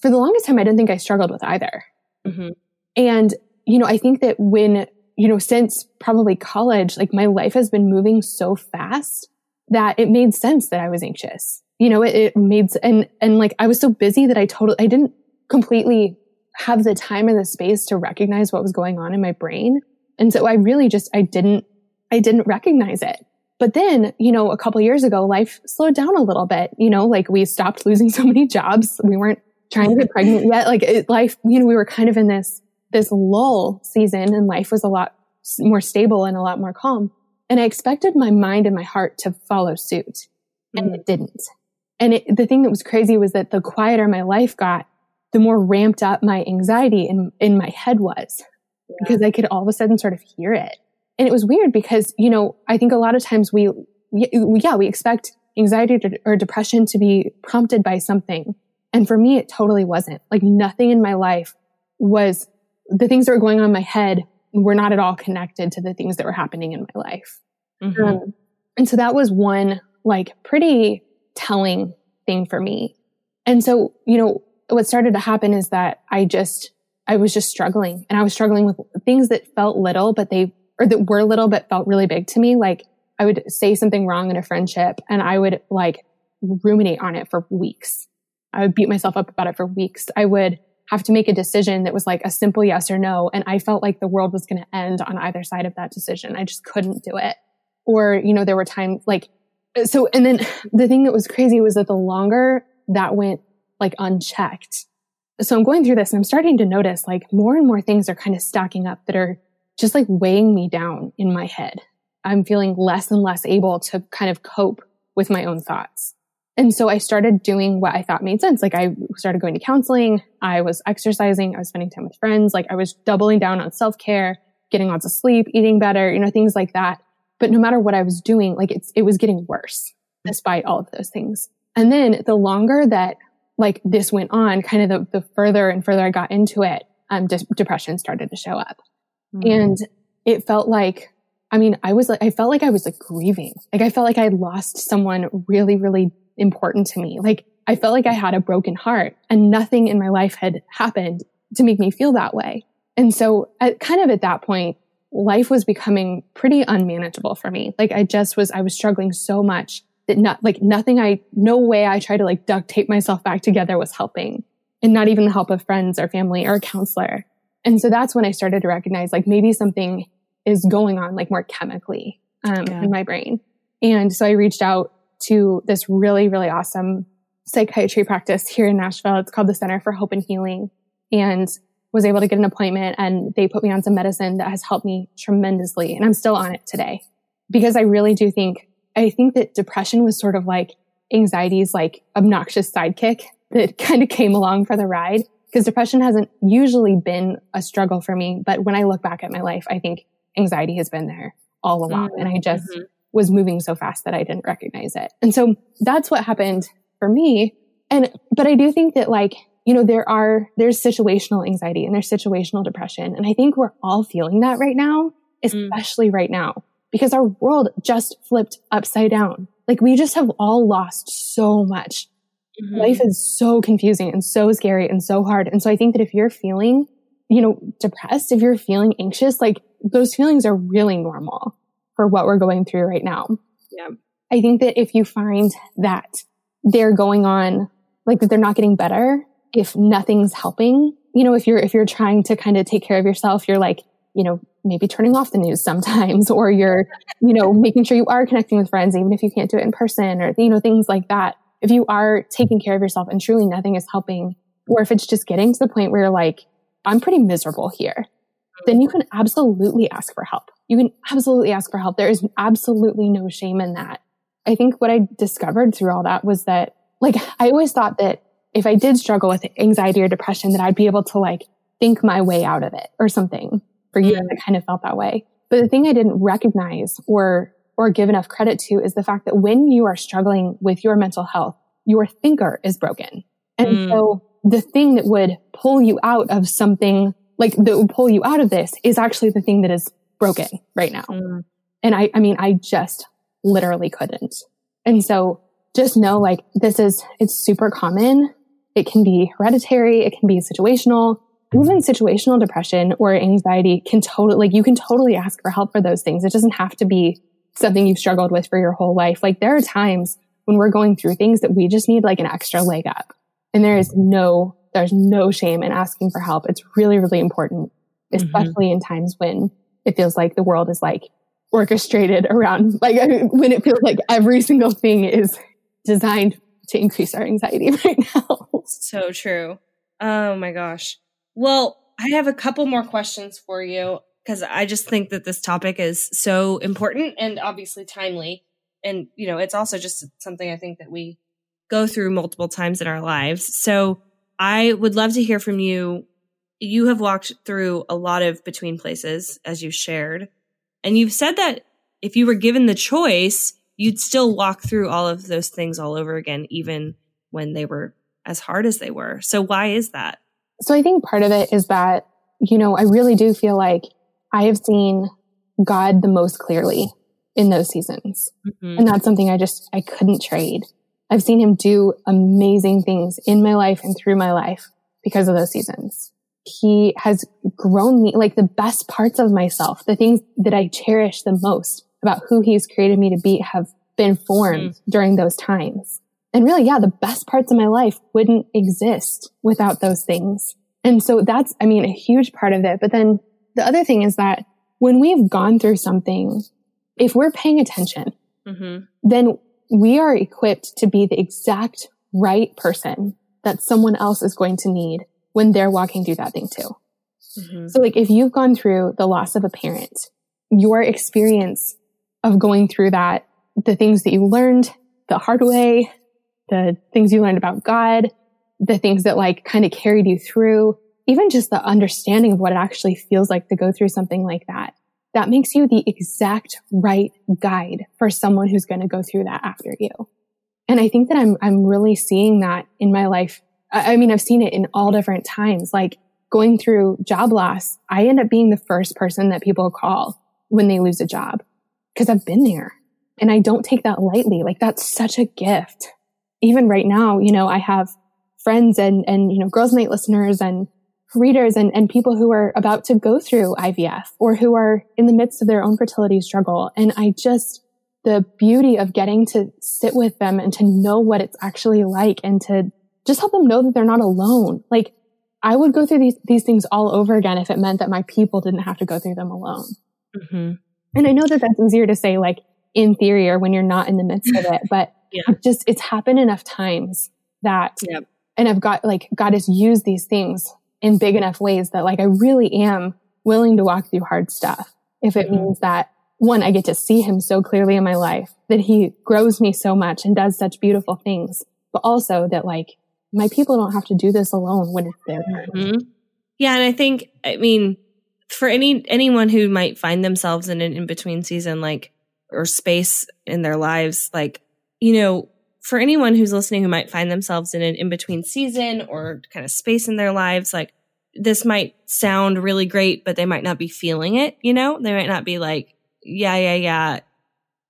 for the longest time, I didn't think I struggled with either. Mm-hmm. And, you know, I think that when, you know, since probably college, like my life has been moving so fast that it made sense that I was anxious. You know, it, it made, and, and like I was so busy that I totally, I didn't completely have the time and the space to recognize what was going on in my brain. And so I really just, I didn't, I didn't recognize it. But then, you know, a couple years ago, life slowed down a little bit. You know, like we stopped losing so many jobs. We weren't trying to get pregnant yet. Like it, life, you know, we were kind of in this, this lull season and life was a lot more stable and a lot more calm. And I expected my mind and my heart to follow suit and mm. it didn't. And it, the thing that was crazy was that the quieter my life got, the more ramped up my anxiety in, in my head was yeah. because I could all of a sudden sort of hear it. And it was weird because, you know, I think a lot of times we, yeah, we expect anxiety or depression to be prompted by something. And for me, it totally wasn't. Like nothing in my life was the things that were going on in my head were not at all connected to the things that were happening in my life. Mm-hmm. Um, and so that was one like pretty telling thing for me. And so, you know, what started to happen is that I just, I was just struggling and I was struggling with things that felt little, but they or that were little but felt really big to me. Like I would say something wrong in a friendship and I would like ruminate on it for weeks. I would beat myself up about it for weeks. I would have to make a decision that was like a simple yes or no. And I felt like the world was going to end on either side of that decision. I just couldn't do it. Or, you know, there were times like, so, and then the thing that was crazy was that the longer that went like unchecked. So I'm going through this and I'm starting to notice like more and more things are kind of stacking up that are just like weighing me down in my head. I'm feeling less and less able to kind of cope with my own thoughts. And so I started doing what I thought made sense. Like I started going to counseling. I was exercising. I was spending time with friends. Like I was doubling down on self care, getting lots of sleep, eating better, you know, things like that. But no matter what I was doing, like it's, it was getting worse despite all of those things. And then the longer that like this went on, kind of the, the further and further I got into it, um, de- depression started to show up. Mm-hmm. And it felt like, I mean, I was like, I felt like I was like grieving. Like I felt like I had lost someone really, really important to me. Like I felt like I had a broken heart and nothing in my life had happened to make me feel that way. And so at, kind of at that point, life was becoming pretty unmanageable for me. Like I just was, I was struggling so much that not like nothing I, no way I tried to like duct tape myself back together was helping and not even the help of friends or family or a counselor. And so that's when I started to recognize like maybe something is going on like more chemically um, yeah. in my brain. And so I reached out to this really, really awesome psychiatry practice here in Nashville. It's called the Center for Hope and Healing and was able to get an appointment and they put me on some medicine that has helped me tremendously. And I'm still on it today because I really do think, I think that depression was sort of like anxiety's like obnoxious sidekick that kind of came along for the ride because depression hasn't usually been a struggle for me. But when I look back at my life, I think anxiety has been there all along. Mm-hmm. And I just mm-hmm. was moving so fast that I didn't recognize it. And so that's what happened for me. And, but I do think that like, you know, there are, there's situational anxiety and there's situational depression. And I think we're all feeling that right now, mm. especially mm. right now, because our world just flipped upside down. Like we just have all lost so much Mm-hmm. Life is so confusing and so scary and so hard. And so I think that if you're feeling, you know, depressed, if you're feeling anxious, like those feelings are really normal for what we're going through right now. Yeah. I think that if you find that they're going on, like that they're not getting better, if nothing's helping, you know, if you're, if you're trying to kind of take care of yourself, you're like, you know, maybe turning off the news sometimes, or you're, you know, making sure you are connecting with friends, even if you can't do it in person or, you know, things like that if you are taking care of yourself and truly nothing is helping, or if it's just getting to the point where you're like, I'm pretty miserable here, then you can absolutely ask for help. You can absolutely ask for help. There is absolutely no shame in that. I think what I discovered through all that was that, like, I always thought that if I did struggle with anxiety or depression, that I'd be able to like think my way out of it or something. For years, mm. I kind of felt that way. But the thing I didn't recognize or or give enough credit to is the fact that when you are struggling with your mental health, your thinker is broken. And mm. so the thing that would pull you out of something like that would pull you out of this is actually the thing that is broken right now. Mm. And I, I mean, I just literally couldn't. And so just know like this is, it's super common. It can be hereditary. It can be situational. Even situational depression or anxiety can totally, like you can totally ask for help for those things. It doesn't have to be something you've struggled with for your whole life. Like there are times when we're going through things that we just need like an extra leg up. And there is no, there's no shame in asking for help. It's really, really important, mm-hmm. especially mm-hmm. in times when it feels like the world is like orchestrated around, like when it feels like every single thing is designed to increase our anxiety right now. So true. Oh my gosh. Well, I have a couple more questions for you because I just think that this topic is so important and obviously timely. And, you know, it's also just something I think that we go through multiple times in our lives. So I would love to hear from you. You have walked through a lot of between places, as you've shared. And you've said that if you were given the choice, you'd still walk through all of those things all over again, even when they were as hard as they were. So why is that? So I think part of it is that, you know, I really do feel like I have seen God the most clearly in those seasons. Mm-hmm. And that's something I just, I couldn't trade. I've seen him do amazing things in my life and through my life because of those seasons. He has grown me like the best parts of myself, the things that I cherish the most about who he's created me to be have been formed mm. during those times. And really, yeah, the best parts of my life wouldn't exist without those things. And so that's, I mean, a huge part of it. But then the other thing is that when we've gone through something, if we're paying attention, mm-hmm. then we are equipped to be the exact right person that someone else is going to need when they're walking through that thing too. Mm-hmm. So like if you've gone through the loss of a parent, your experience of going through that, the things that you learned the hard way, the things you learned about God, the things that like kind of carried you through, even just the understanding of what it actually feels like to go through something like that, that makes you the exact right guide for someone who's going to go through that after you. And I think that I'm, I'm really seeing that in my life. I, I mean, I've seen it in all different times, like going through job loss. I end up being the first person that people call when they lose a job because I've been there and I don't take that lightly. Like that's such a gift. Even right now, you know, I have friends and, and, you know, girls night listeners and readers and, and people who are about to go through IVF or who are in the midst of their own fertility struggle. And I just, the beauty of getting to sit with them and to know what it's actually like and to just help them know that they're not alone. Like I would go through these, these things all over again if it meant that my people didn't have to go through them alone. Mm-hmm. And I know that that's easier to say like in theory or when you're not in the midst of it, but yeah. just, it's happened enough times that, yep. and I've got like, God has used these things in big enough ways that like I really am willing to walk through hard stuff. If it mm-hmm. means that one, I get to see him so clearly in my life that he grows me so much and does such beautiful things, but also that like my people don't have to do this alone when it's their time. Mm-hmm. Yeah. And I think, I mean, for any, anyone who might find themselves in an in between season, like, or space in their lives, like, you know, for anyone who's listening who might find themselves in an in between season or kind of space in their lives, like this might sound really great, but they might not be feeling it, you know? They might not be like, yeah, yeah, yeah,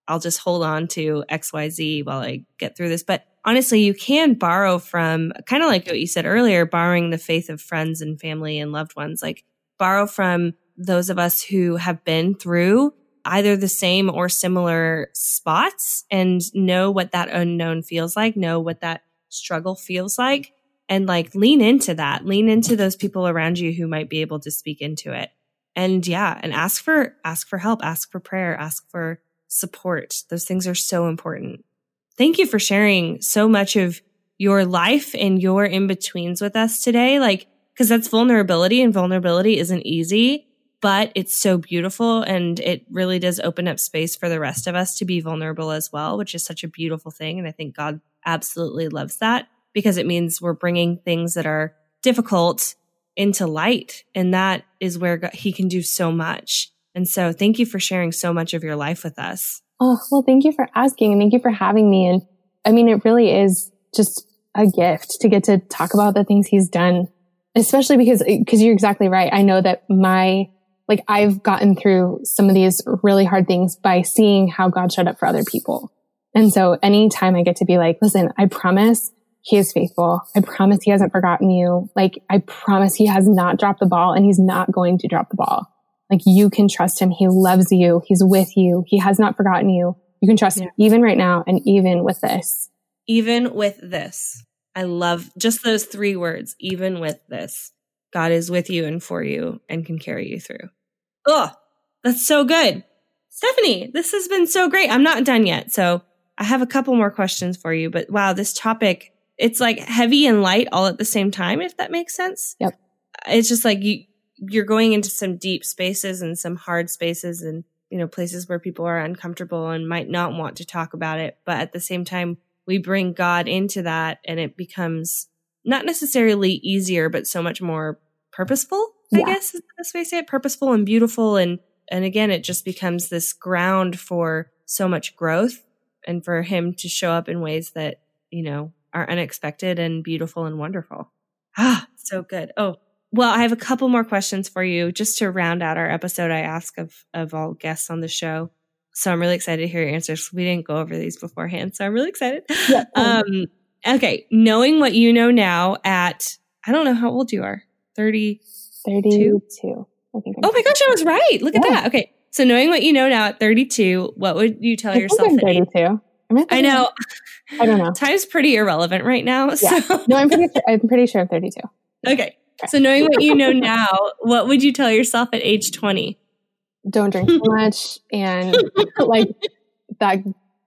I'll just hold on to XYZ while I get through this. But honestly, you can borrow from kind of like what you said earlier, borrowing the faith of friends and family and loved ones, like borrow from those of us who have been through either the same or similar spots and know what that unknown feels like, know what that struggle feels like, and like lean into that, lean into those people around you who might be able to speak into it. And yeah, and ask for, ask for help, ask for prayer, ask for support. Those things are so important. thank you for sharing so much of your life and your in betweens with us today. Like, cause that's vulnerability and vulnerability isn't easy, but it's so beautiful. And it really does open up space for the rest of us to be vulnerable as well, which is such a beautiful thing. And I think God absolutely loves that because it means we're bringing things that are difficult into light. And that is where God, he can do so much. And so thank you for sharing so much of your life with us. Oh, well, thank you for asking and thank you for having me. And I mean, it really is just a gift to get to talk about the things he's done, especially because, because you're exactly right. I know that my, like I've gotten through some of these really hard things by seeing how God showed up for other people. And so anytime I get to be like, listen, I promise he is faithful. I promise he hasn't forgotten you. Like I promise he has not dropped the ball and he's not going to drop the ball. Like you can trust him. He loves you. He's with you. He has not forgotten you. You can trust yeah. him even right now and even with this. Even with this. I love just those three words. Even with this. God is with you and for you and can carry you through. Oh, that's so good. Stephanie, this has been so great. I'm not done yet. So I have a couple more questions for you, but wow, this topic, it's like heavy and light all at the same time, if that makes sense. Yep. It's just like you, you're going into some deep spaces and some hard spaces and, you know, places where people are uncomfortable and might not want to talk about it. But at the same time, we bring God into that and it becomes not necessarily easier, but so much more purposeful, yeah. I guess is the best way to say it. Purposeful and beautiful. And, and again, it just becomes this ground for so much growth and for him to show up in ways that, you know, are unexpected and beautiful and wonderful. Ah, so good. Oh, well, I have a couple more questions for you just to round out our episode. I ask of, of all guests on the show. So I'm really excited to hear your answers. We didn't go over these beforehand. So I'm really excited. Yeah. Um, okay. Knowing what you know now at, I don't know how old you are. 30. 32. I think. I'm oh my gosh, I was right. Look yeah. at that. Okay. So knowing what you know now at 32, what would you tell I yourself at 32? I know. I don't know. Time's pretty irrelevant right now. Yeah. So. No, I'm pretty sure, I'm pretty sure I'm 32. Okay. So knowing what you know now, what would you tell yourself at age 20? Don't drink too much and like that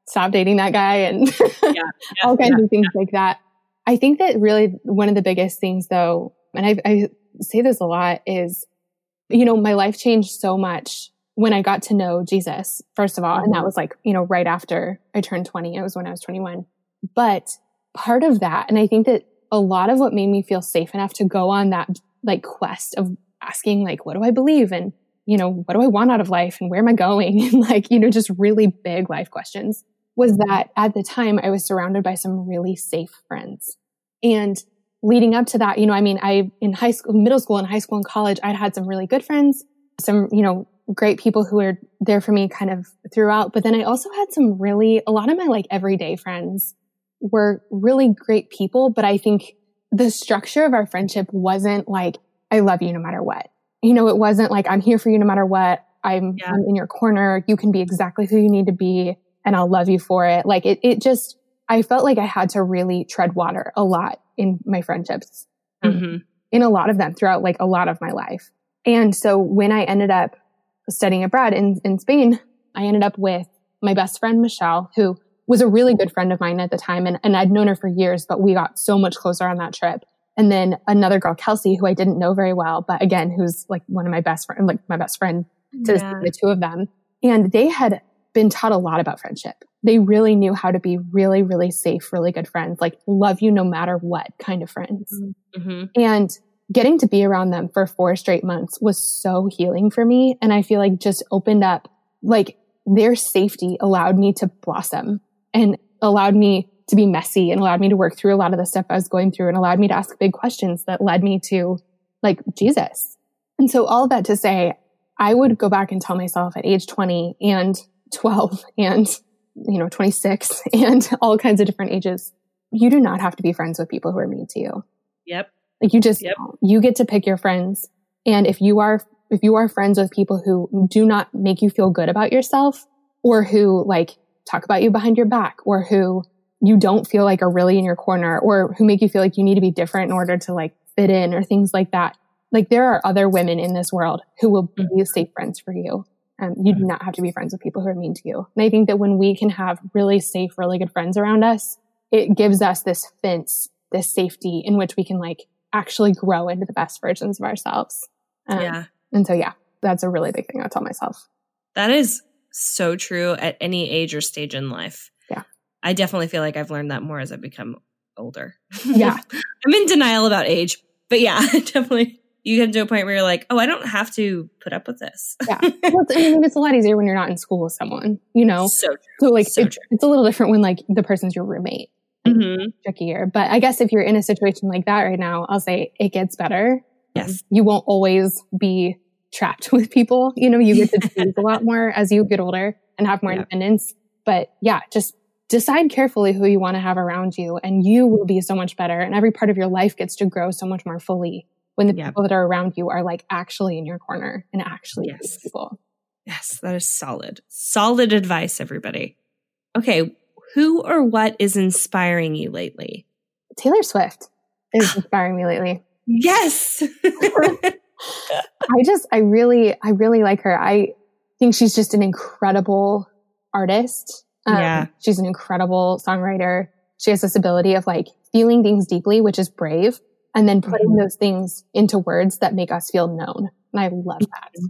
stop dating that guy and yeah, yeah, all kinds yeah, of things like that. I think that really one of the biggest things though, and I, I say this a lot is, you know, my life changed so much when I got to know Jesus, first of all. And that mm-hmm. was like, you know, right after I turned 20. It was when I was 21. But part of that, and I think that a lot of what made me feel safe enough to go on that like quest of asking like, what do I believe? And, you know, what do I want out of life? And where am I going? And like, you know, just really big life questions was mm-hmm. that at the time I was surrounded by some really safe friends. And leading up to that, you know, I mean, I, in high school, middle school and high school and college, I'd had some really good friends, some, you know, great people who were there for me kind of throughout. But then I also had some really, a lot of my like everyday friends were really great people, but I think the structure of our friendship wasn't like, I love you no matter what. You know, it wasn't like, I'm here for you no matter what. I'm, yeah. I'm in your corner. You can be exactly who you need to be and I'll love you for it. Like it, it just, I felt like I had to really tread water a lot in my friendships, um, mm-hmm. in a lot of them throughout like a lot of my life. And so when I ended up studying abroad in, in Spain, I ended up with my best friend, Michelle, who was a really good friend of mine at the time. And, and I'd known her for years, but we got so much closer on that trip. And then another girl, Kelsey, who I didn't know very well, but again, who's like one of my best friend, like my best friend to yeah. the two of them. And they had been taught a lot about friendship. They really knew how to be really, really safe, really good friends, like love you no matter what kind of friends. Mm-hmm. And getting to be around them for four straight months was so healing for me. And I feel like just opened up, like their safety allowed me to blossom and allowed me to be messy and allowed me to work through a lot of the stuff I was going through and allowed me to ask big questions that led me to like Jesus. And so all of that to say, I would go back and tell myself at age 20 and 12 and, you know, 26 and all kinds of different ages, you do not have to be friends with people who are mean to you. Yep. Like you just, yep. you get to pick your friends. And if you are, if you are friends with people who do not make you feel good about yourself or who like talk about you behind your back or who you don't feel like are really in your corner or who make you feel like you need to be different in order to like fit in or things like that. Like there are other women in this world who will be mm-hmm. safe friends for you. Um, you do not have to be friends with people who are mean to you. And I think that when we can have really safe, really good friends around us, it gives us this fence, this safety in which we can like actually grow into the best versions of ourselves. Um, yeah. And so, yeah, that's a really big thing I tell myself. That is so true at any age or stage in life. Yeah. I definitely feel like I've learned that more as I've become older. Yeah. I'm in denial about age, but yeah, definitely you get to a point where you're like, oh, I don't have to put up with this. yeah. Well, I mean, it's a lot easier when you're not in school with someone, you know? so true. So like, So it's, true. it's a little different when like the person's your roommate. Mhm. Trickier. But I guess if you're in a situation like that right now, I'll say it gets better. Yes. You won't always be trapped with people. You know, you get to choose a lot more as you get older and have more Yeah. independence. But yeah, just decide carefully who you want to have around you and you will be so much better. And every part of your life gets to grow so much more fully when the Yeah. people that are around you are like actually in your corner and actually Yes. people. Yes, that is solid. Solid advice, everybody. Okay. Who or what is inspiring you lately? Taylor Swift is inspiring me lately. Yes. I just, I really, I really like her. I think she's just an incredible artist. Um, Yeah. She's an incredible songwriter. She has this ability of like feeling things deeply, which is brave, and then putting Mhm. those things into words that make us feel known. And I love that.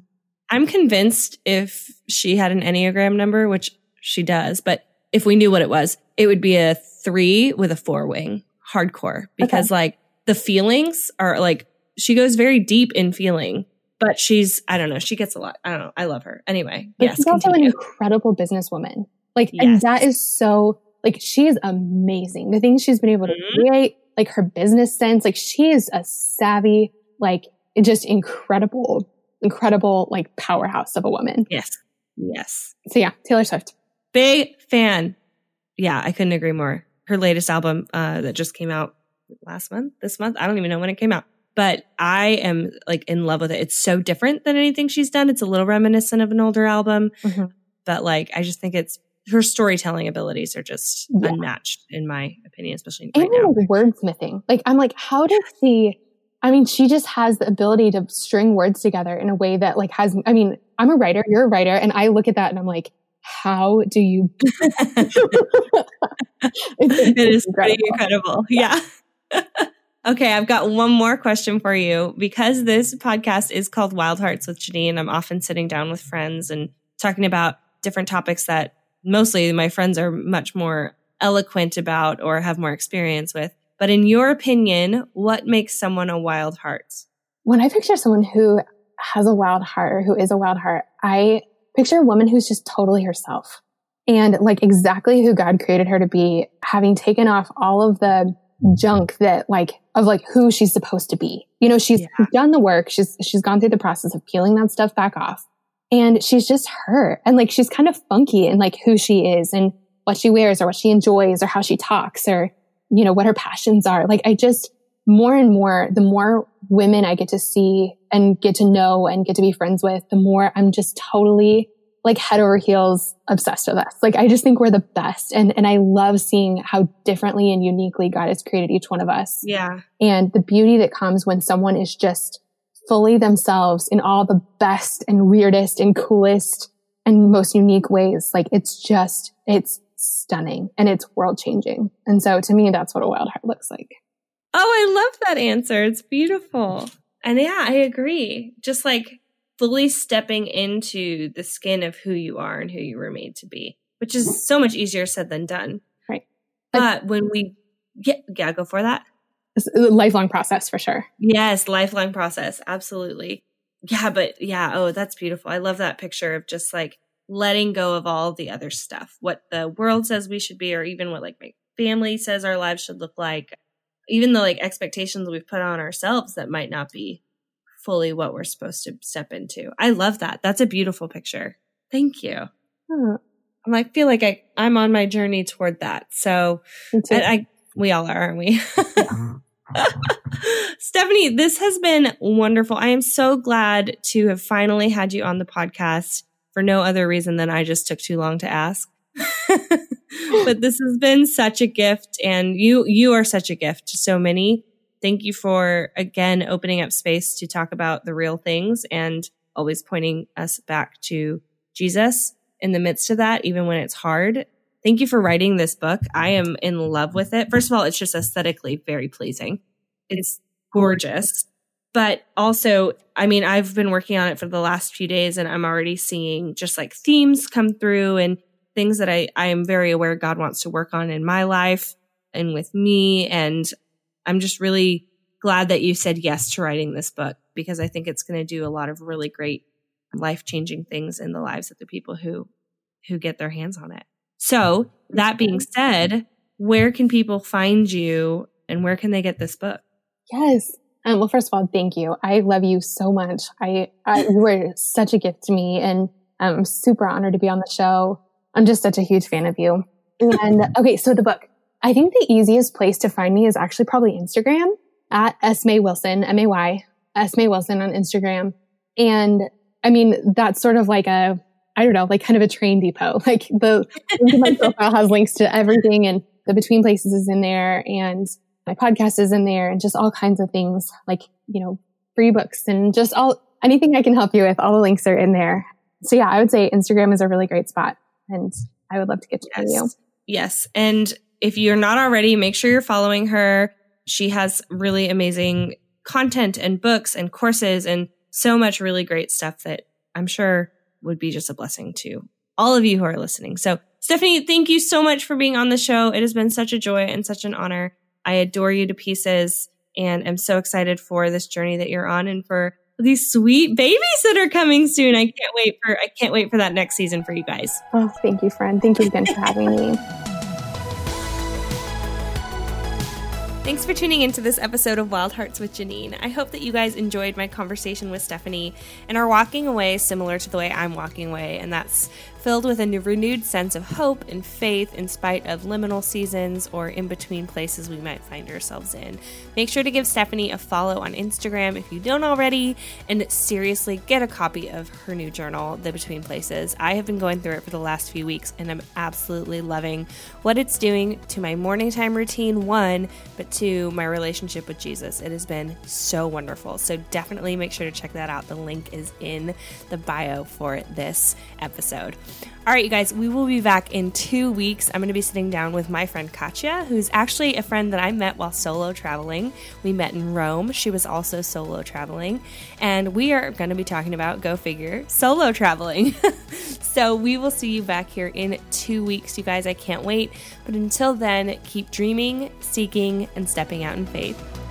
I'm convinced if she had an Enneagram number, which she does, but if we knew what it was, it would be a three with a four wing hardcore because like the feelings are like, she goes very deep in feeling, but she's, I don't know, she gets a lot. I don't know. I love her. Anyway, But yes, she's also an continue. incredible businesswoman. Like, Yes. and that is so, like, she is amazing. The things she's been able to Mhm. create, like her business sense, like she is a savvy, like just incredible, incredible, like powerhouse of a woman. Yes. Yes. So yeah, Taylor Swift. Big fan. Yeah, I couldn't agree more. Her latest album uh, that just came out last month, this month, I don't even know when it came out, but I am like in love with it. It's so different than anything she's done. It's a little reminiscent of an older album, Mhm. but like I just think it's her storytelling abilities are just Yeah. unmatched in my opinion, especially right And now. like wordsmithing. Like, I'm like, how does she, I mean, she just has the ability to string words together in a way that like has, I mean, I'm a writer, you're a writer, and I look at that and I'm like, how do you? it is pretty incredible. Yeah. okay, I've got one more question for you. Because this podcast is called Wild Hearts with Janine, I'm often sitting down with friends and talking about different topics that mostly my friends are much more eloquent about or have more experience with. But in your opinion, what makes someone a wild heart? When I picture someone who has a wild heart or who is a wild heart, I picture a woman who's just totally herself and like exactly who God created her to be, having taken off all of the junk that like of like who she's supposed to be. You know, she's Yeah. done the work. She's she's gone through the process of peeling that stuff back off. And she's just her. And like she's kind of funky in like who she is and what she wears or what she enjoys or how she talks or you know what her passions are. Like I just more and more the more women I get to see and get to know and get to be friends with, the more I'm just totally like head over heels obsessed with us. Like I just think we're the best. And and I love seeing how differently and uniquely God has created each one of us. Yeah. And the beauty that comes when someone is just fully themselves in all the best and weirdest and coolest and most unique ways. Like it's just, it's stunning and it's world changing. And so to me, that's what a wild heart looks like. Oh, I love that answer. It's beautiful. And yeah, I agree. Just like fully stepping into the skin of who you are and who you were made to be, which is so much easier said than done. Right. But when we yeah, yeah, go for that. It's a lifelong process for sure. Yes, lifelong process. Absolutely. Yeah, but yeah, oh, that's beautiful. I love that picture of just like letting go of all the other stuff, what the world says we should be, or even what like my family says our lives should look like, even the like expectations we've put on ourselves that might not be fully what we're supposed to step into. I love that. That's a beautiful picture. Thank you. I'm like, feel like I, I'm on my journey toward that. So me. I, I we all are, aren't we? Uh-huh. Stephanie, this has been wonderful. I am so glad to have finally had you on the podcast for no other reason than I just took too long to ask. but this has been such a gift and you you are such a gift to so many. Thank you for again opening up space to talk about the real things and always pointing us back to Jesus in the midst of that, even when it's hard. Thank you for writing this book. I am in love with it. First of all, it's just aesthetically very pleasing. It's gorgeous. But also, I mean, I've been working on it for the last few days and I'm already seeing just like themes come through and things that I, I am very aware God wants to work on in my life and with me. And I'm just really glad that you said yes to writing this book because I think it's going to do a lot of really great life changing things in the lives of the people who, who get their hands on it. So that being said, where can people find you and where can they get this book? Yes. Um, well, first of all, thank you. I love you so much. I, I you were such a gift to me and I'm super honored to be on the show. I'm just such a huge fan of you. And okay, so the book, I think the easiest place to find me is actually probably Instagram at Esme Wilson, M-A-Y, Esme Wilson on Instagram. And I mean, that's sort of like a, I don't know, like kind of a train depot. Like the my profile has links to everything and the between places is in there and my podcast is in there and just all kinds of things like, you know, free books and just all anything I can help you with. All the links are in there. So yeah, I would say Instagram is a really great spot and I would love to get to yes. know you. Yes. And if you're not already, make sure you're following her. She has really amazing content and books and courses and so much really great stuff that I'm sure would be just a blessing to all of you who are listening. So, Stephanie, thank you so much for being on the show. It has been such a joy and such an honor. I adore you to pieces and I'm so excited for this journey that you're on and for these sweet babies that are coming soon. I can't wait for I can't wait for that next season for you guys. Oh, thank you, friend. Thank you again for having me. Thanks for tuning into this episode of Wild Hearts with Janine. I hope that you guys enjoyed my conversation with Stephanie and are walking away similar to the way I'm walking away, and that's filled with a renewed sense of hope and faith in spite of liminal seasons or in between places we might find ourselves in. Make sure to give Stephanie a follow on Instagram if you don't already, and seriously get a copy of her new journal, The Between Places. I have been going through it for the last few weeks and I'm absolutely loving what it's doing to my morning time routine, one, but two, my relationship with Jesus. It has been so wonderful. So definitely make sure to check that out. The link is in the bio for this episode. All right, you guys, we will be back in two weeks. I'm going to be sitting down with my friend Katya, who's actually a friend that I met while solo traveling. We met in Rome. She was also solo traveling. And we are going to be talking about, go figure, solo traveling. so we will see you back here in two weeks, you guys. I can't wait. But until then, keep dreaming, seeking, and stepping out in faith.